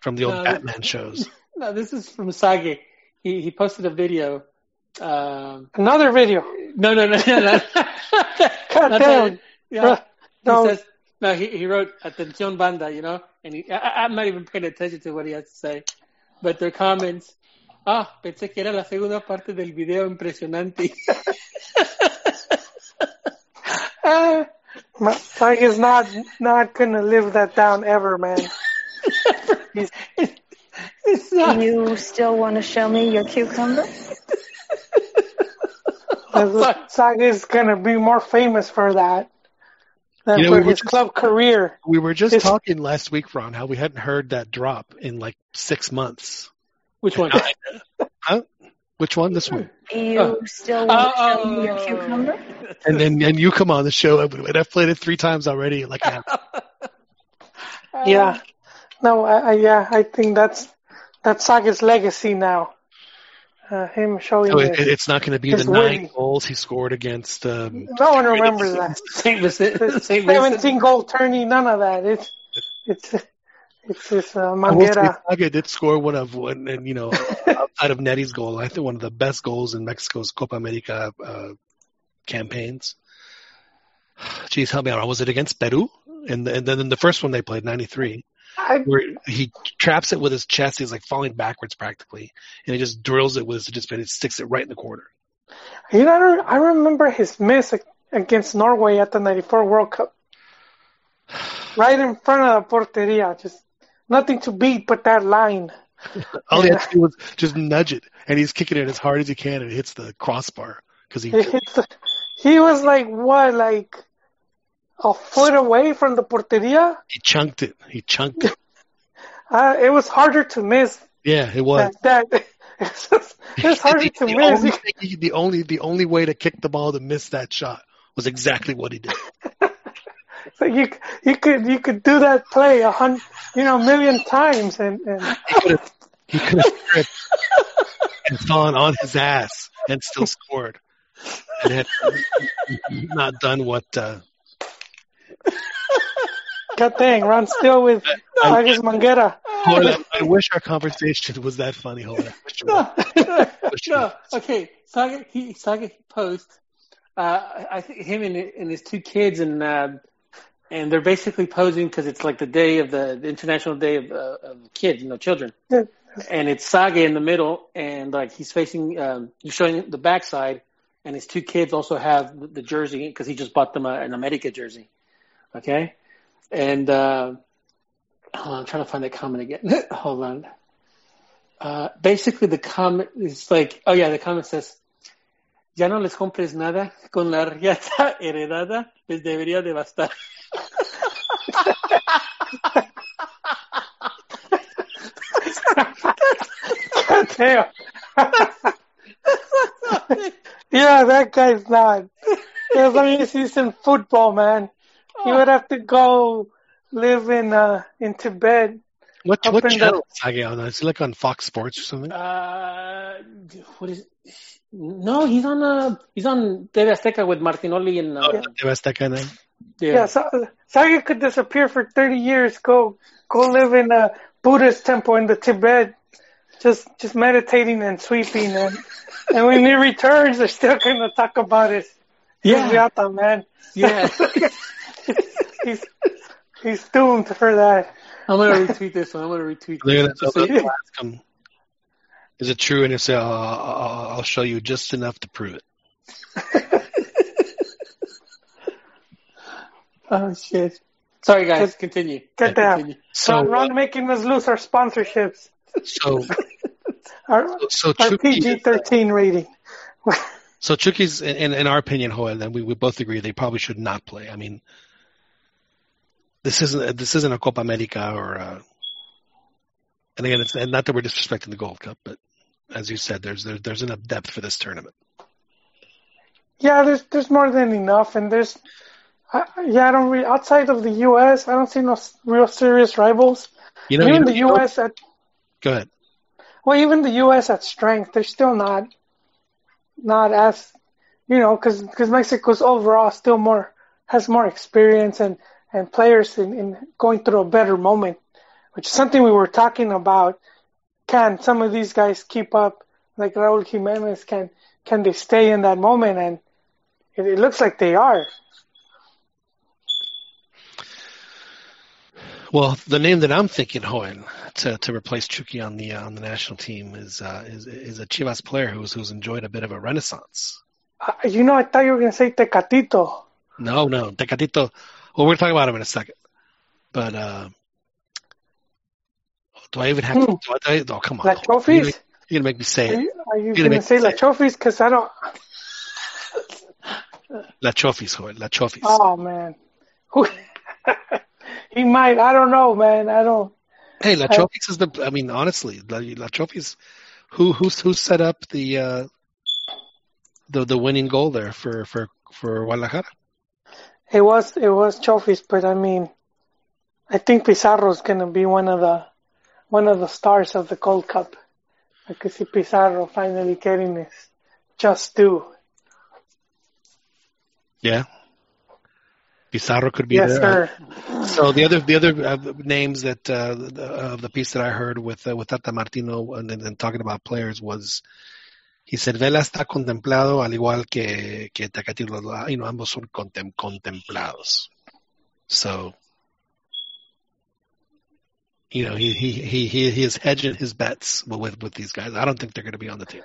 from the old No, Batman [laughs] shows. No, this is from Zague. He he posted a video. Um, Another video. no, no, no, no, no. [laughs] God Not damn. that- yeah. No. He says no. He he wrote "Atención Banda," you know, and he, I, I'm not even paying attention to what he has to say, but their comments. Ah, pensé que era la segunda parte del video impresionante. [laughs] [laughs] Uh, Mike is not not gonna live that down ever, man. [laughs] it's not. Do you still want to show me your cucumber? [laughs] Zague is gonna be more famous for that than You know, for we his just- club career. We were just It's- talking last week, Ron, how we hadn't heard that drop in like six months. Which one? Huh? Which one? This one. You Oh. still want to Oh, show me your oh, cucumber? And then and you come on the show and I've played it three times already. Like, yeah, [laughs] Yeah, No, I, I, yeah, I think that's that's Zague's legacy now. Uh, him showing So it, his- it's not going to be his the nine witty- goals he scored against. Um, No one remembers that. [laughs] Saint Vincent. The Saint Vincent. 17 goal tourney, none of that. It's it's it's this uh, I will say did score one of one, and you know, out of Netty's goal, I think one of the best goals in Mexico's Copa America uh, campaigns. [sighs] Jeez, help me out. Was it against Peru? And, and then in the first one they played, '93, I, where he traps it with his chest. He's like falling backwards practically, and he just drills it with his just and it sticks it right in the corner. you know, I remember his miss against Norway at the '94 World Cup, [sighs] right in front of the porteria. Just nothing to beat but that line. All he Yeah. had to do was just nudge it, and he's kicking it as hard as he can, and it hits the crossbar because he the- he was like what, like a foot away from the porteria. he chunked it. He chunked it. [laughs] Uh, it was harder to miss Yeah, it was. that. that [laughs] it's, just- it's harder [laughs] to the miss. Only the only the only way to kick the ball to miss that shot was exactly what he did. So you you could you could do that play a hundred, you know, a million times, and, and He could have he could have tripped and fallen on his ass and still scored, and had not done what. Uh, God dang, Ron still with Agus Manguera. hold on, I wish our conversation was that funny. Hold on. I wish it was. Wish it no, okay. Zague, he Zague he posts. Uh, I think him and, and his two kids, and uh, and they're basically posing because it's like the day of the, the International Day of, uh, of Kids, you know, children. Yeah. And it's Zague in the middle, and like he's facing, um, he's showing the backside, and his two kids also have the, the jersey because he just bought them a, an America jersey. Okay, and uh, on, I'm trying to find that comment again. [laughs] hold on. Uh, basically, the comment is like, oh yeah, the comment says, ya no les compres nada, con la riata [laughs] heredada les debería de bastar. God yeah, that guy's not. As long as he's in football, man, he would have to go live in uh in Tibet. What what in the- channel is Zague on? Is he like on Fox Sports or something? Uh, what is? No, he's on uh he's on TV Azteca with Martinoli and uh, TV Azteca now? yeah. Yeah, so, Zague could disappear for 30 years, go go live in a Buddhist temple in the Tibet, just just meditating and sweeping, and and when he returns, they're still gonna talk about his Yeah. yata, man. yeah. [laughs] he's he's doomed for that. I'm gonna retweet this one. I'm gonna retweet They're this. gonna, So- they'll, they'll ask him, "Is it true?" And he'll say, "I'll, I'll, I'll show you just enough to prove it." [laughs] oh shit! Sorry guys, continue. Get down. Continue. So, Ron, uh, making us lose our sponsorships, so, [laughs] our, so our Chucky, PG-13 rating. [laughs] so Chucky's, in, in, in our opinion, Joel, and we, we both agree they probably should not play. I mean, this isn't this isn't a Copa America or, a, and again, it's and not that we're disrespecting the Gold Cup, but as you said, there's there, there's enough depth for this tournament. Yeah, there's there's more than enough, and there's I, yeah, I don't re- outside of the U.S. I don't see no real serious rivals. You know, you even know, the U.S. at Go ahead. well, even the U.S. at strength, they're still not not as you know because because Mexico's overall still more has more experience and and players in, in going through a better moment, which is something we were talking about. Can some of these guys keep up like Raúl Jiménez? Can can they stay in that moment? And it, it looks like they are. Well, the name that I'm thinking, Joel, to to replace Chucky on the uh, on the national team is uh, is is a Chivas player who's who's enjoyed a bit of a renaissance. Uh, you know, I thought you were gonna say Tecatito. No, no, Tecatito. Well, we're talking about him in a second, but uh, do I even have? Hmm. To, do I, oh, come on! La Chofis? You're, you're gonna make me say Are it. you, are you gonna, gonna say me La say it. Chofis? Because I don't. [laughs] La Chofis, Joel. La Chofis. Oh man, [laughs] he might. I don't know, man. I don't. hey, La I- Chofis is the. I mean, honestly, La, La Chofis. Who who's who set up the uh, the the winning goal there for for for Guadalajara? It was it was Chofis, but I mean, I think Pizarro's gonna be one of the one of the stars of the Gold Cup. I could see Pizarro finally getting his just due. Yeah. Pizarro could be Yes, there. sir. So the other the other uh, names that uh, the, of the piece that I heard with uh, with Tata Martino and then and talking about players was he said Vela está contemplado al igual que que Tecatito, you know, ambos son contem, contemplados. So you know he he he he is hedging his bets with with these guys. I don't think they're going to be on the team.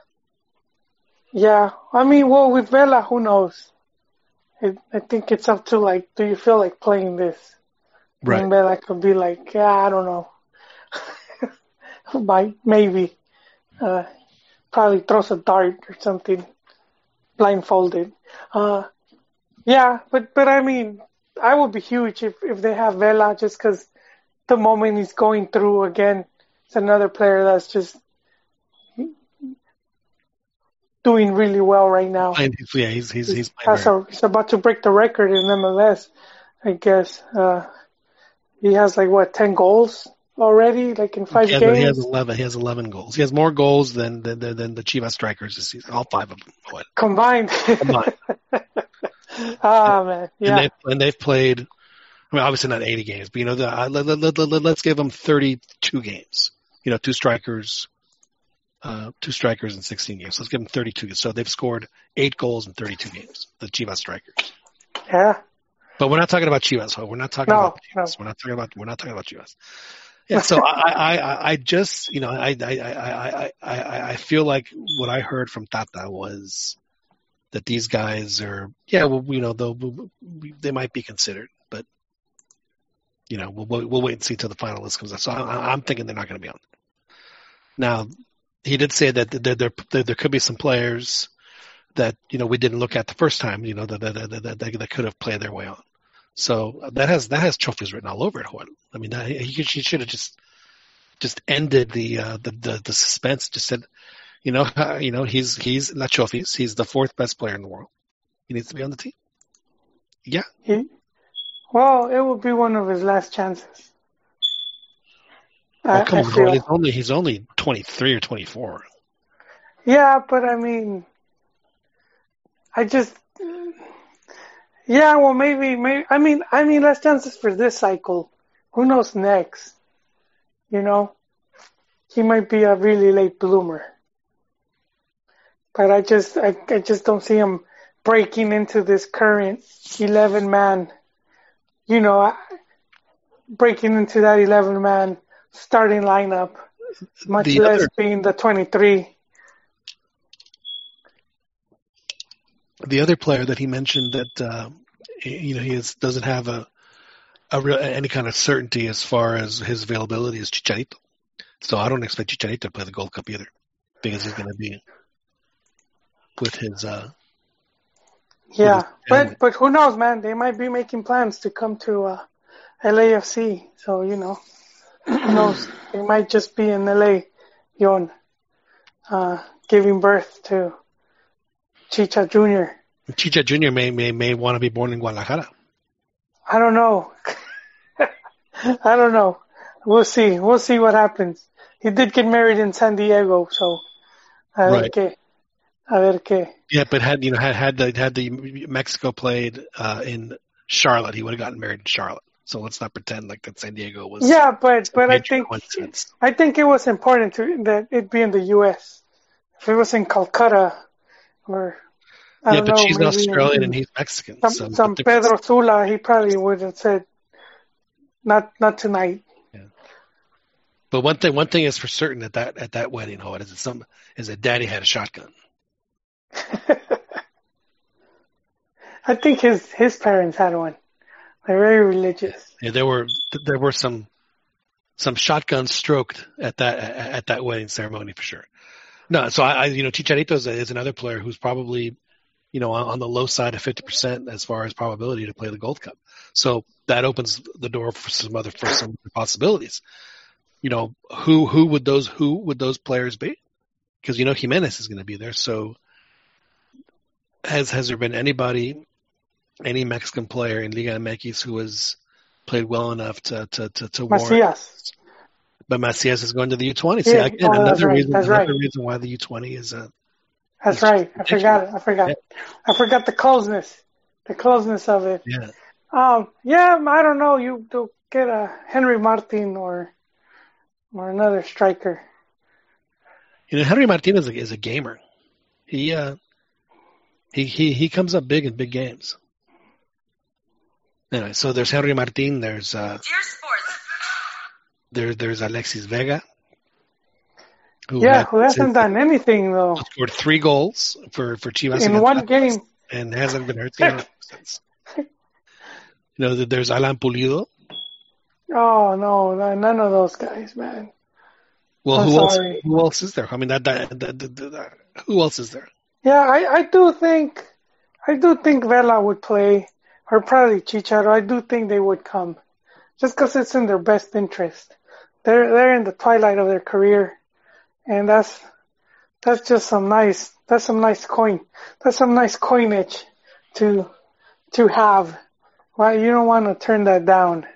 Yeah, I mean, well, with Vela, who knows? It, I think it's up to like, do you feel like playing this? Right. And Vela could be like, yeah, I don't know. [laughs] Might maybe. Uh, probably throws a dart or something, blindfolded. Uh, yeah, but but I mean, I would be huge if if they have Vela just because the moment he's going through again, it's another player that's just doing really well right now. Yeah, he's he's he's very- a, he's about to break the record in MLS, I guess. Uh, he has like what ten goals already, like in five games. he has eleven. He has eleven goals. He has more goals than than than, than the Chivas strikers this season. All five of them. What? combined. Combined. [laughs] ah man, And yeah, they've and they've played. I mean, obviously not eighty games, but you know, the, uh, let, let, let, let, let's give them thirty-two games. You know, two strikers, uh, two strikers in sixteen games. Let's give them thirty-two. So they've scored eight goals in thirty-two games. The Chivas strikers. yeah. But we're not talking about Chivas. We're not talking No, about Chivas. We're not talking about. We're not talking about Chivas. Yeah. So [laughs] I, I, I, I just, you know, I, I, I, I, I, I feel like what I heard from Tata was that these guys are, yeah, well, you know, they'll, they might be considered, you know, we'll, we'll, wait and see till the final list comes out. So I, I'm thinking they're not going to be on. Now, he did say that there, there, there, could be some players that you know we didn't look at the first time, you know, that that, that, that, could have played their way on. So that has that has Chofis written all over it. I mean, he, he should have just just ended the, uh, the the the suspense. Just said, you know, [laughs] you know, he's he's not Chofis. He's the fourth best player in the world. He needs to be on the team. Yeah, He, well, it would be one of his last chances. Oh, I, oh, come I on, feel. He's only he's only twenty three or twenty four. Yeah, but I mean, I just, yeah, well, maybe, maybe, I mean, I mean, last chances for this cycle. Who knows next? You know, he might be a really late bloomer. But I just, I, I just don't see him breaking into this current 11 man, you know, breaking into that 11 man starting lineup, much The less other- being the 23. the other player that he mentioned that uh, you know he is, doesn't have a a real any kind of certainty as far as his availability is Chicharito. So I don't expect Chicharito to play the Gold Cup either because he's going to be with his. Uh, Yeah, but but who knows, man? They might be making plans to come to uh, LAFC. So you know, who knows? They might just be in LA, Yon, uh, giving birth to Chicha Jr. Chicha Junior may may may want to be born in Guadalajara. I don't know. [laughs] I don't know. We'll see. We'll see what happens. He did get married in San Diego, so I Right. qué. A ver qué. Yeah, but had you know had had the had the Mexico played uh, in Charlotte, he would have gotten married in Charlotte. So let's not pretend like that San Diego was. Yeah, but but I think. I think it was important to that it be in the U.S. If it was in Calcutta or I Yeah, but know, she's Australian in- and he's Mexican. some so San Pedro Sula, he probably would have said, "Not not tonight." Yeah. But one thing, one thing is for certain at that at that wedding, Howard, is that some is that Daddy had a shotgun. [laughs] I think his his parents had one. They're very religious. Yeah, there were there were some some shotguns stroked at that at that wedding ceremony for sure. No, so I, I you know Chicharito is, is another player who's probably you know on, on the low side of fifty percent as far as probability to play the Gold Cup. So that opens the door for some other for some possibilities. You know who who would those who would those players be? Because you know Jimenez is going to be there. So has has there been anybody any Mexican player in Liga MX who has played well enough to to to, to warrant. Macias. But Macias is going to the U20. See, Yeah, again, oh, that's another right, reason, that's another right. reason why the U20 is uh, That's right. I forgot it. I forgot. I forgot the closeness. The closeness of it. yeah. Um, yeah, I don't know. You do get a Henry Martin or or another striker. You know, Henry Martinez is a, is a gamer. He uh, he he he comes up big in big games. Anyway, so there's Henry Martin. There's uh, there there's Alexis Vega. Who yeah, had- who hasn't done anything though scored three goals for for Chivas in one Atlas game. and hasn't been hurt since. You know, there's Alan Pulido. Oh no, no, none of those guys, man. Well, I'm who else? Who else is there? I mean, that, that, that, that, that- who else is there? Yeah, I, I do think I do think Vela would play, or probably Chicharo. I do think they would come, just because it's in their best interest. They're they're in the twilight of their career, and that's that's just some nice that's some nice coin. That's some nice coinage to to have. Well, you don't want to turn that down.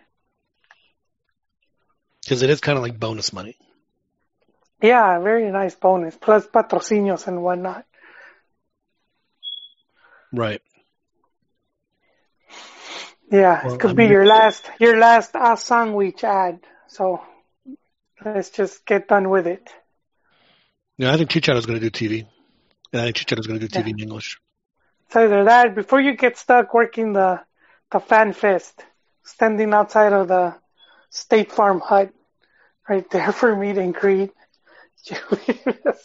Because it is kind of like bonus money. Yeah, very nice bonus plus patrocinios and whatnot. Right. Yeah, Well, it could I'm be your last your last uh, sandwich ad. So let's just get done with it. Yeah, I think Chicharo's going to do TV. And I think Chicharo's going to do TV Yeah. in English. It's either that before you get stuck working the the fan fest, standing outside of the State Farm hut, right there [laughs] for meet and greet. [laughs] it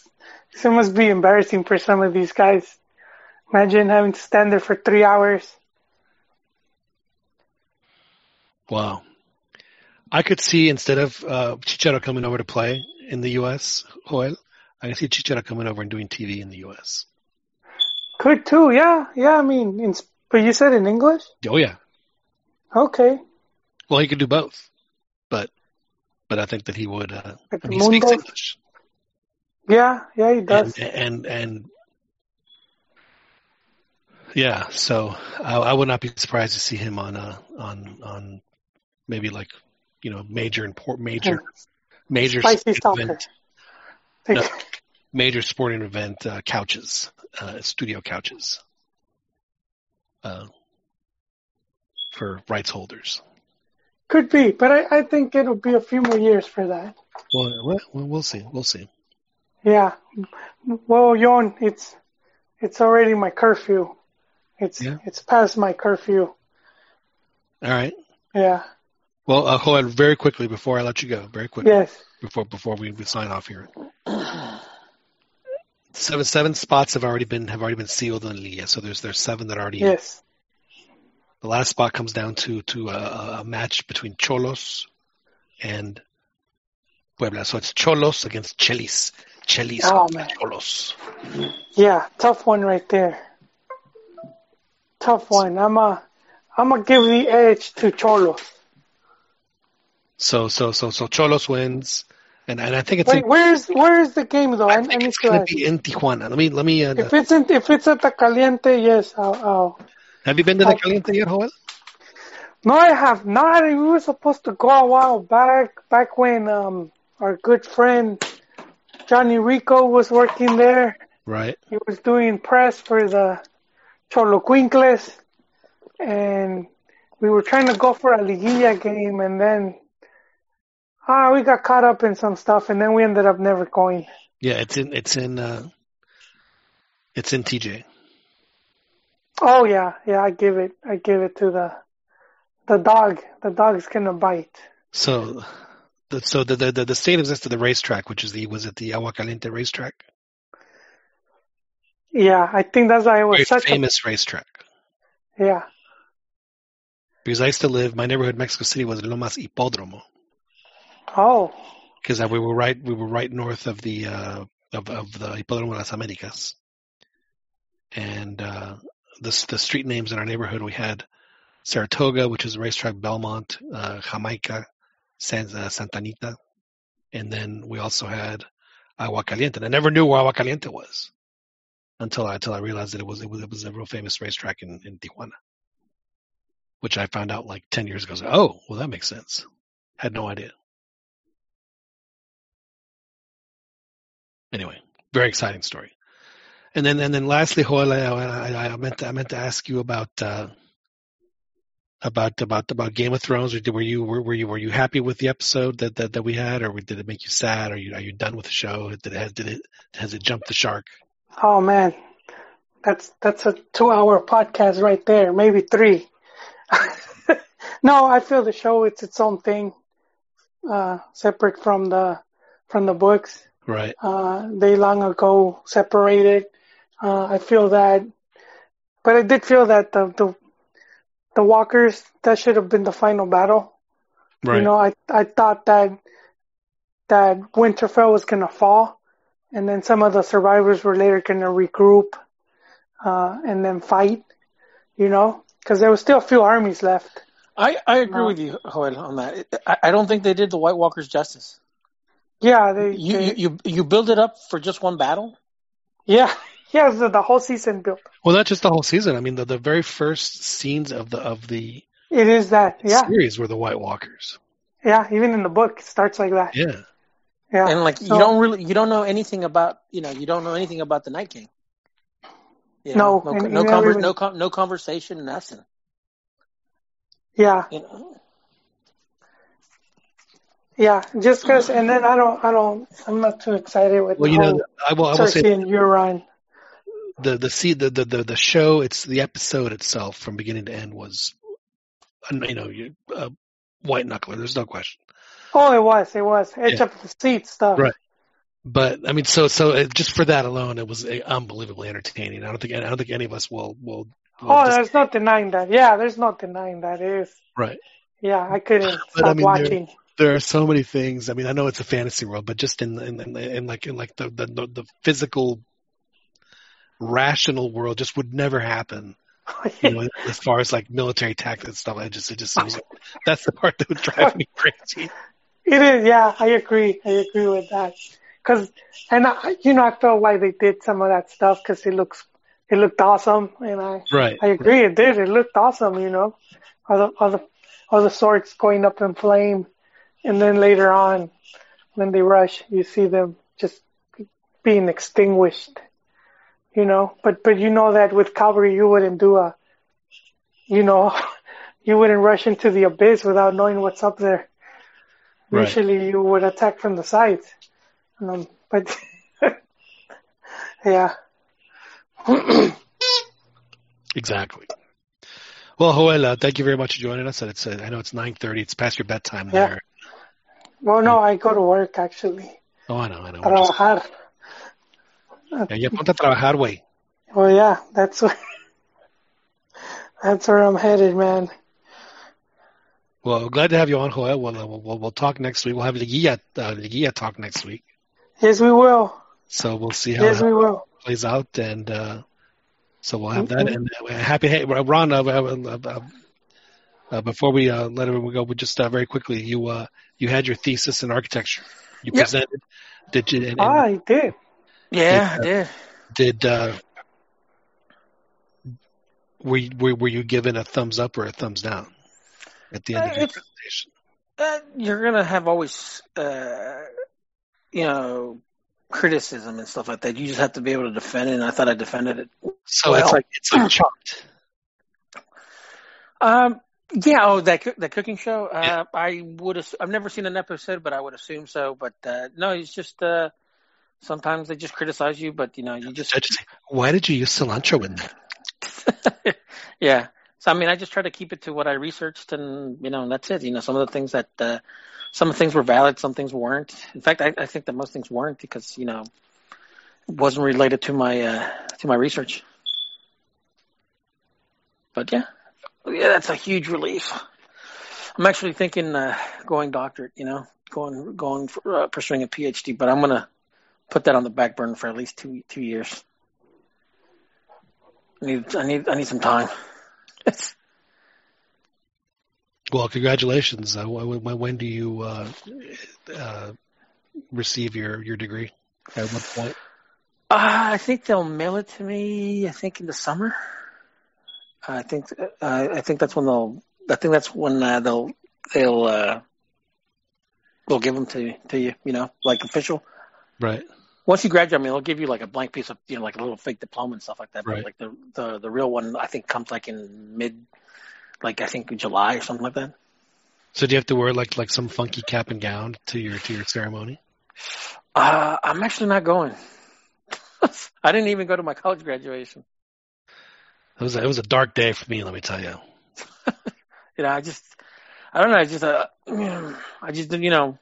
must be embarrassing for some of these guys. Imagine having to stand there for three hours. Wow. I could see instead of uh, Chicharo coming over to play in the U.S., Joel, I can see Chicharo coming over and doing TV in the U.S. Could too, yeah, yeah. I mean, in, but you said in English, Oh, yeah. okay. Well, he could do both. But but I think that he would. Uh, he speaks English. Yeah, yeah, he does. And, and, and yeah, so I, I would not be surprised to see him on uh on on maybe like you know major import major major event, no, major sporting event uh, couches, uh, studio couches, uh, for rights holders. Could be, but I, I think it'll be a few more years for that. Well, well, well, we'll see. We'll see. Yeah. Well, Yon, it's it's already my curfew. It's Yeah. it's past my curfew. All right. Yeah. Well, uh, hold on very quickly before I let you go. Very quickly Yes. before before we, sign off here. Seven seven spots have already been have already been sealed in Liga, so there's there's seven that are already in. Yes. The last spot comes down to to a, a match between Xolos and Puebla. So it's Xolos against Chelis. Chelis Oh. Xolos. Yeah. Tough one right there. Tough one. I'm a I'm gonna give the edge to Xolos. So so so so Xolos wins, and and I think it's Wait, in, where's where's the game though? I, I think it's to be in Tijuana. Let me let me. Uh, If it's in, if it's at the Caliente, yes, I'll, I'll have you been to the I'll- Caliente yet, Joel? No, I have not. We were supposed to go a while back, back when um our good friend Johnny Rico was working there. Right. He was doing press for the Xoloitzcuintles, and we were trying to go for a liguilla game, and then ah, we got caught up in some stuff, and then we ended up never going. Yeah, it's in it's in uh, it's in TJ. Oh yeah, yeah, I give it, I give it to the the dog. The dog's gonna bite. So, the, so the, the the the stadium is next to the racetrack, which is the was it the Agua Caliente racetrack? Yeah, I think that's why it was Very such famous racetrack. yeah. Because I used to live, my neighborhood, Mexico City, was Lomas Hipódromo. Oh, Because we were right, we were right north of the uh, of of the Hipódromo de las Américas, and uh, the the street names in our neighborhood we had Saratoga, which is a racetrack, Belmont, uh, Jamaica, San, uh, Santa Anita, and then we also had Agua Caliente. And I never knew where Agua Caliente was until I until I realized that it was it was, it was a real famous racetrack in, in Tijuana. which I found out like 10 years ago. Like, oh, well, that makes sense. Had no idea. Anyway, very exciting story. And then, and then lastly, Joel, I, I, meant to, I meant to ask you about, uh, about, about, about Game of Thrones. Were you, were, were you, were you happy with the episode that, that, that we had, or did it make you sad? Are you, are you done with the show? Did it, did it, has it jumped the shark? Oh man, that's that's a two-hour podcast right there, maybe three. [laughs] no, I feel the show it's its own thing, uh, separate from the from the books. Right. Uh, they long ago separated. Uh, I feel that, but I did feel that the the the walkers that should have been the final battle. Right. You know, I I thought that that Winterfell was gonna fall, and then some of the survivors were later gonna regroup, uh, and then fight. You know, because there was still a few armies left. I, I agree Uh, with you, Joel, on that. I, I don't think they did the White Walkers justice. Yeah, they, You, they you you you build it up for just one battle. yeah [laughs] yeah the, the whole season built. Well, not just the whole season. I mean, the, the very first scenes of the, of the It is that yeah series were the White Walkers. yeah even in the book it starts like that. Yeah. Yeah, and like So- you don't really you don't know anything about you know you don't know anything about the Night King. You No, know, no, and no, you never conver- even- no, con- no conversation, nothing. yeah You know, yeah just because and then I don't I don't I'm not too excited with Well, the you know, whole I will, I will say Cersei and Euron. the the see the, the the the show it's the episode itself from beginning to end was you know you uh, white knuckler there's no question Oh, it was it was edge Yeah. up the seat stuff. Right. but i mean so so just for that alone it was uh, unbelievably entertaining i don't think i don't think any of us will will, will Oh, dis- there's not denying that. Yeah, there's not denying that. It is. right Yeah, I couldn't But, stop I mean, there- watching. there are so many things i mean i know it's a fantasy world but just in in, in, in like in like the, the the physical rational world just would never happen [laughs] you know, as far as like military tactics and stuff, I just, it just, it was, [laughs] that's the part that would drive me crazy. It is, yeah, I agree. I agree with that. Cause, and I, you know, I felt like they did some of that stuff because it looks, it looked awesome, and I, Right. I agree, it did. It looked awesome, you know, all the, all the, all the swords going up in flame, and then later on, when they rush, you see them just being extinguished, you know. But, but you know that with cavalry, you wouldn't do a, you know, [laughs] you wouldn't rush into the abyss without knowing what's up there. Right. Usually you would attack from the side. Um, but [laughs] yeah. [clears throat] Exactly. Well, Joel, uh, thank you very much for joining us. And It's, uh, I know it's 9.30. It's past your bedtime Yeah. there. well, no, I go to work actually. Oh, I know, I know. Just- Trabajar. yeah, ya ponte a trabajar, güey. Well, yeah, that's [laughs] where, that's where I'm headed, man. Well, glad to have you on, Joel. We'll, uh, we'll, we'll, we'll talk next week. We'll have Liguilla, uh, Liguilla talk next week. Yes, we will. So we'll see how Yes, it we will. plays out. And, uh, so we'll have Mhm. that. And uh, happy, hey, Ron, uh, uh, uh, uh, before we uh, let everyone go, we just uh, very quickly, you uh, you had your thesis in architecture. You Yep. presented. Did you? And, and Ah, I did. yeah, I did. did uh, were, were were you given a thumbs up or a thumbs down at the end Uh, of your presentation? Uh, you're gonna have always, uh, you know, criticism and stuff like that. You just have to be able to defend it. And I thought I defended it. So it's like it's like chopped. Um, yeah. Oh, that that cooking show. Uh, Yeah. I would. Ass- I've never seen an episode, but I would assume so. But uh, no, it's just. Uh, sometimes they just criticize you, but you know, you just. I just say, why did you use cilantro in there? [laughs] yeah. So I mean, I just try to keep it to what I researched, and you know, that's it. You know, some of the things that uh, some of the things were valid, some things weren't. In fact, I, I think that most things weren't because you know, it wasn't related to my uh, to my research. But yeah, yeah, that's a huge relief. I'm actually thinking uh, going doctorate. You know, going going for, uh, pursuing a PhD, but I'm gonna put that on the back burner for at least two two years. I need I need I need some time. Well, congratulations. Uh, when, when when do you uh, uh, receive your your degree? At what point? Uh, I think they'll mail it to me. I think in the summer. I think uh, I think that's when they'll. I think that's when uh, they'll they'll uh, they'll give them to to you. You know, like official. Right. Once you graduate, I mean, they'll give you like a blank piece of you know like a little fake diploma and stuff like that. Right. But like the the the real one, I think comes like in mid, like I think July or something like that. So do you have to wear like like some funky cap and gown to your to your ceremony? Uh, I'm actually not going. [laughs] I didn't even go to my college graduation. It was a, it was a dark day for me. Let me tell you. [laughs] You know, I just, I don't know. I just, uh, I just, you know,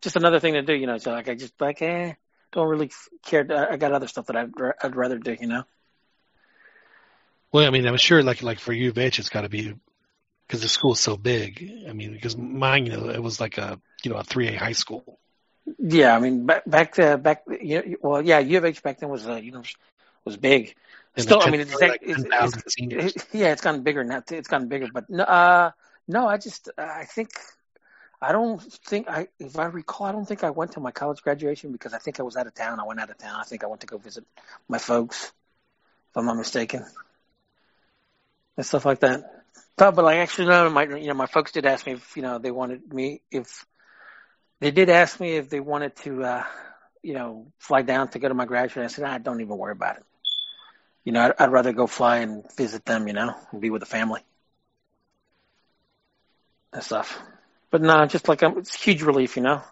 just another thing to do. You know, so like I just like, eh, don't really care. I got other stuff that I'd I'd rather do. You know. Well, I mean, I'm sure like like for U of H, it's got to be because the school's so big. I mean, because mine, you know, it was like a you know a three A high school. Yeah, I mean, back back to, back. You know, well, yeah, U of H back then was uh, you know was big. And Still, I mean, it's, like it's, 10,000 it's- it- yeah, it's gotten bigger now. It's gotten bigger, but no, uh, no, I just, I think, I don't think I, if I recall, I don't think I went to my college graduation because I think I was out of town. I went out of town. I think I went to go visit my folks, if I'm not mistaken, and stuff like that. No, but I actually, know my, you know, my folks did ask me if, you know, they wanted me if they did ask me if they wanted to, uh, you know, fly down to go to my graduation. I said, ah, don't even worry about it. You know, I'd, I'd rather go fly and visit them, you know, and be with the family and stuff. But no, just like um, it's a huge relief, you know.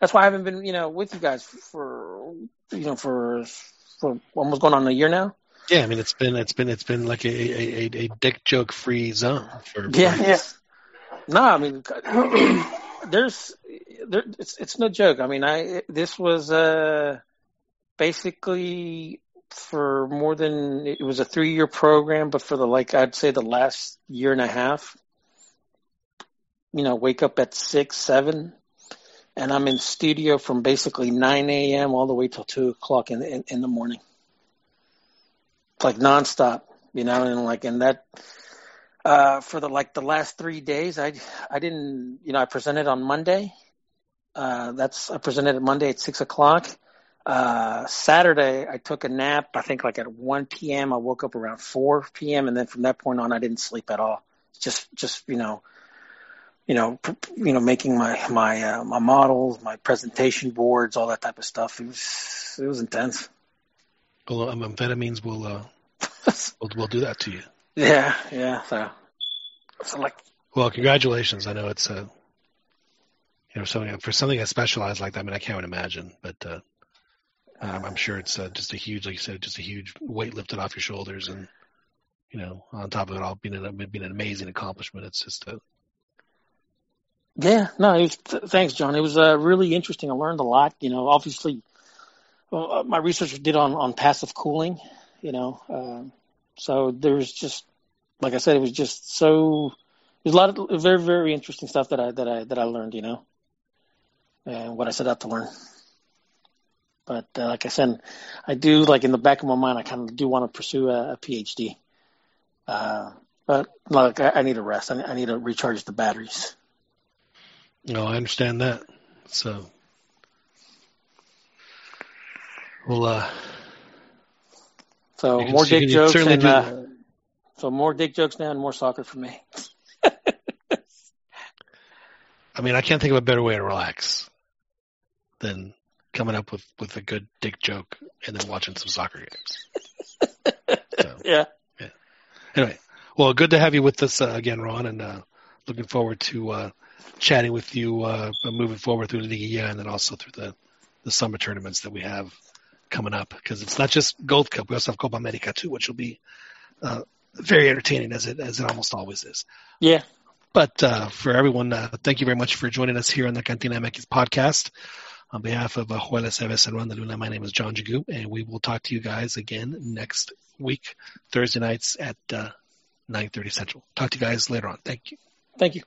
That's why I haven't been, you know, with you guys for, you know, for for almost going on a year now. Yeah, I mean, it's been it's been it's been like a a, a, a dick joke free zone for Yeah, yeah. No, I mean, [clears throat] there's there. It's it's no joke. I mean, I this was uh basically for more than it was a three year program, but for the like I'd say the last year and a half. You know, wake up at six, seven, and I'm in studio from basically nine a.m. all the way till two o'clock in in, in the morning. It's like nonstop, you know, and like and that uh, for the like the last three days, I I didn't you know I presented on Monday. Uh, that's I presented on Monday at six o'clock. Uh, Saturday I took a nap. I think like at one p.m. I woke up around four p.m. and then from that point on I didn't sleep at all. Just just you know, you know you know making my my uh, my models, my presentation boards, all that type of stuff. It was it was intense. Well, um, amphetamines will uh, [laughs] will will do that to you. Yeah, yeah. So so like Well, congratulations. I know it's uh, you know something for something that's specialized like that. I mean, I can't even imagine, but uh, I'm, I'm sure it's uh, just a huge, like you said, just a huge weight lifted off your shoulders, and you know, on top of it all, being an being an amazing accomplishment. It's just uh, Yeah, no, was, th- thanks, John. It was uh, really interesting. I learned a lot. You know, obviously, well, uh, my research did on, on passive cooling. You know, um, so there's just, like I said, it was just so. There's a lot of very very interesting stuff that I that I that I learned. You know, and what I set out to learn. But uh, like I said, I do like in the back of my mind, I kind of do want to pursue a, a PhD. Uh, but like I, I need a rest. I, I need to recharge the batteries. No, I understand that. So, well, uh, So more dick jokes and uh, so more dick jokes now and more soccer for me. [laughs] I mean, I can't think of a better way to relax than coming up with with a good dick joke and then watching some soccer games. [laughs] So. Yeah. Anyway, well, good to have you with us uh, again, Ron, and uh, looking forward to uh, chatting with you uh, moving forward through the year and then also through the, the summer tournaments that we have coming up. Because it's not just Gold Cup; we also have Copa America too, which will be uh, very entertaining as it as it almost always is. Yeah. But uh, for everyone, uh, thank you very much for joining us here on the Cantina MX podcast. On behalf of uh, Joel Aceves and Ron de Luna, my name is John Jagu, and we will talk to you guys again next week, Thursday nights at uh, 9.30 Central. Talk to you guys later on. Thank you. Thank you.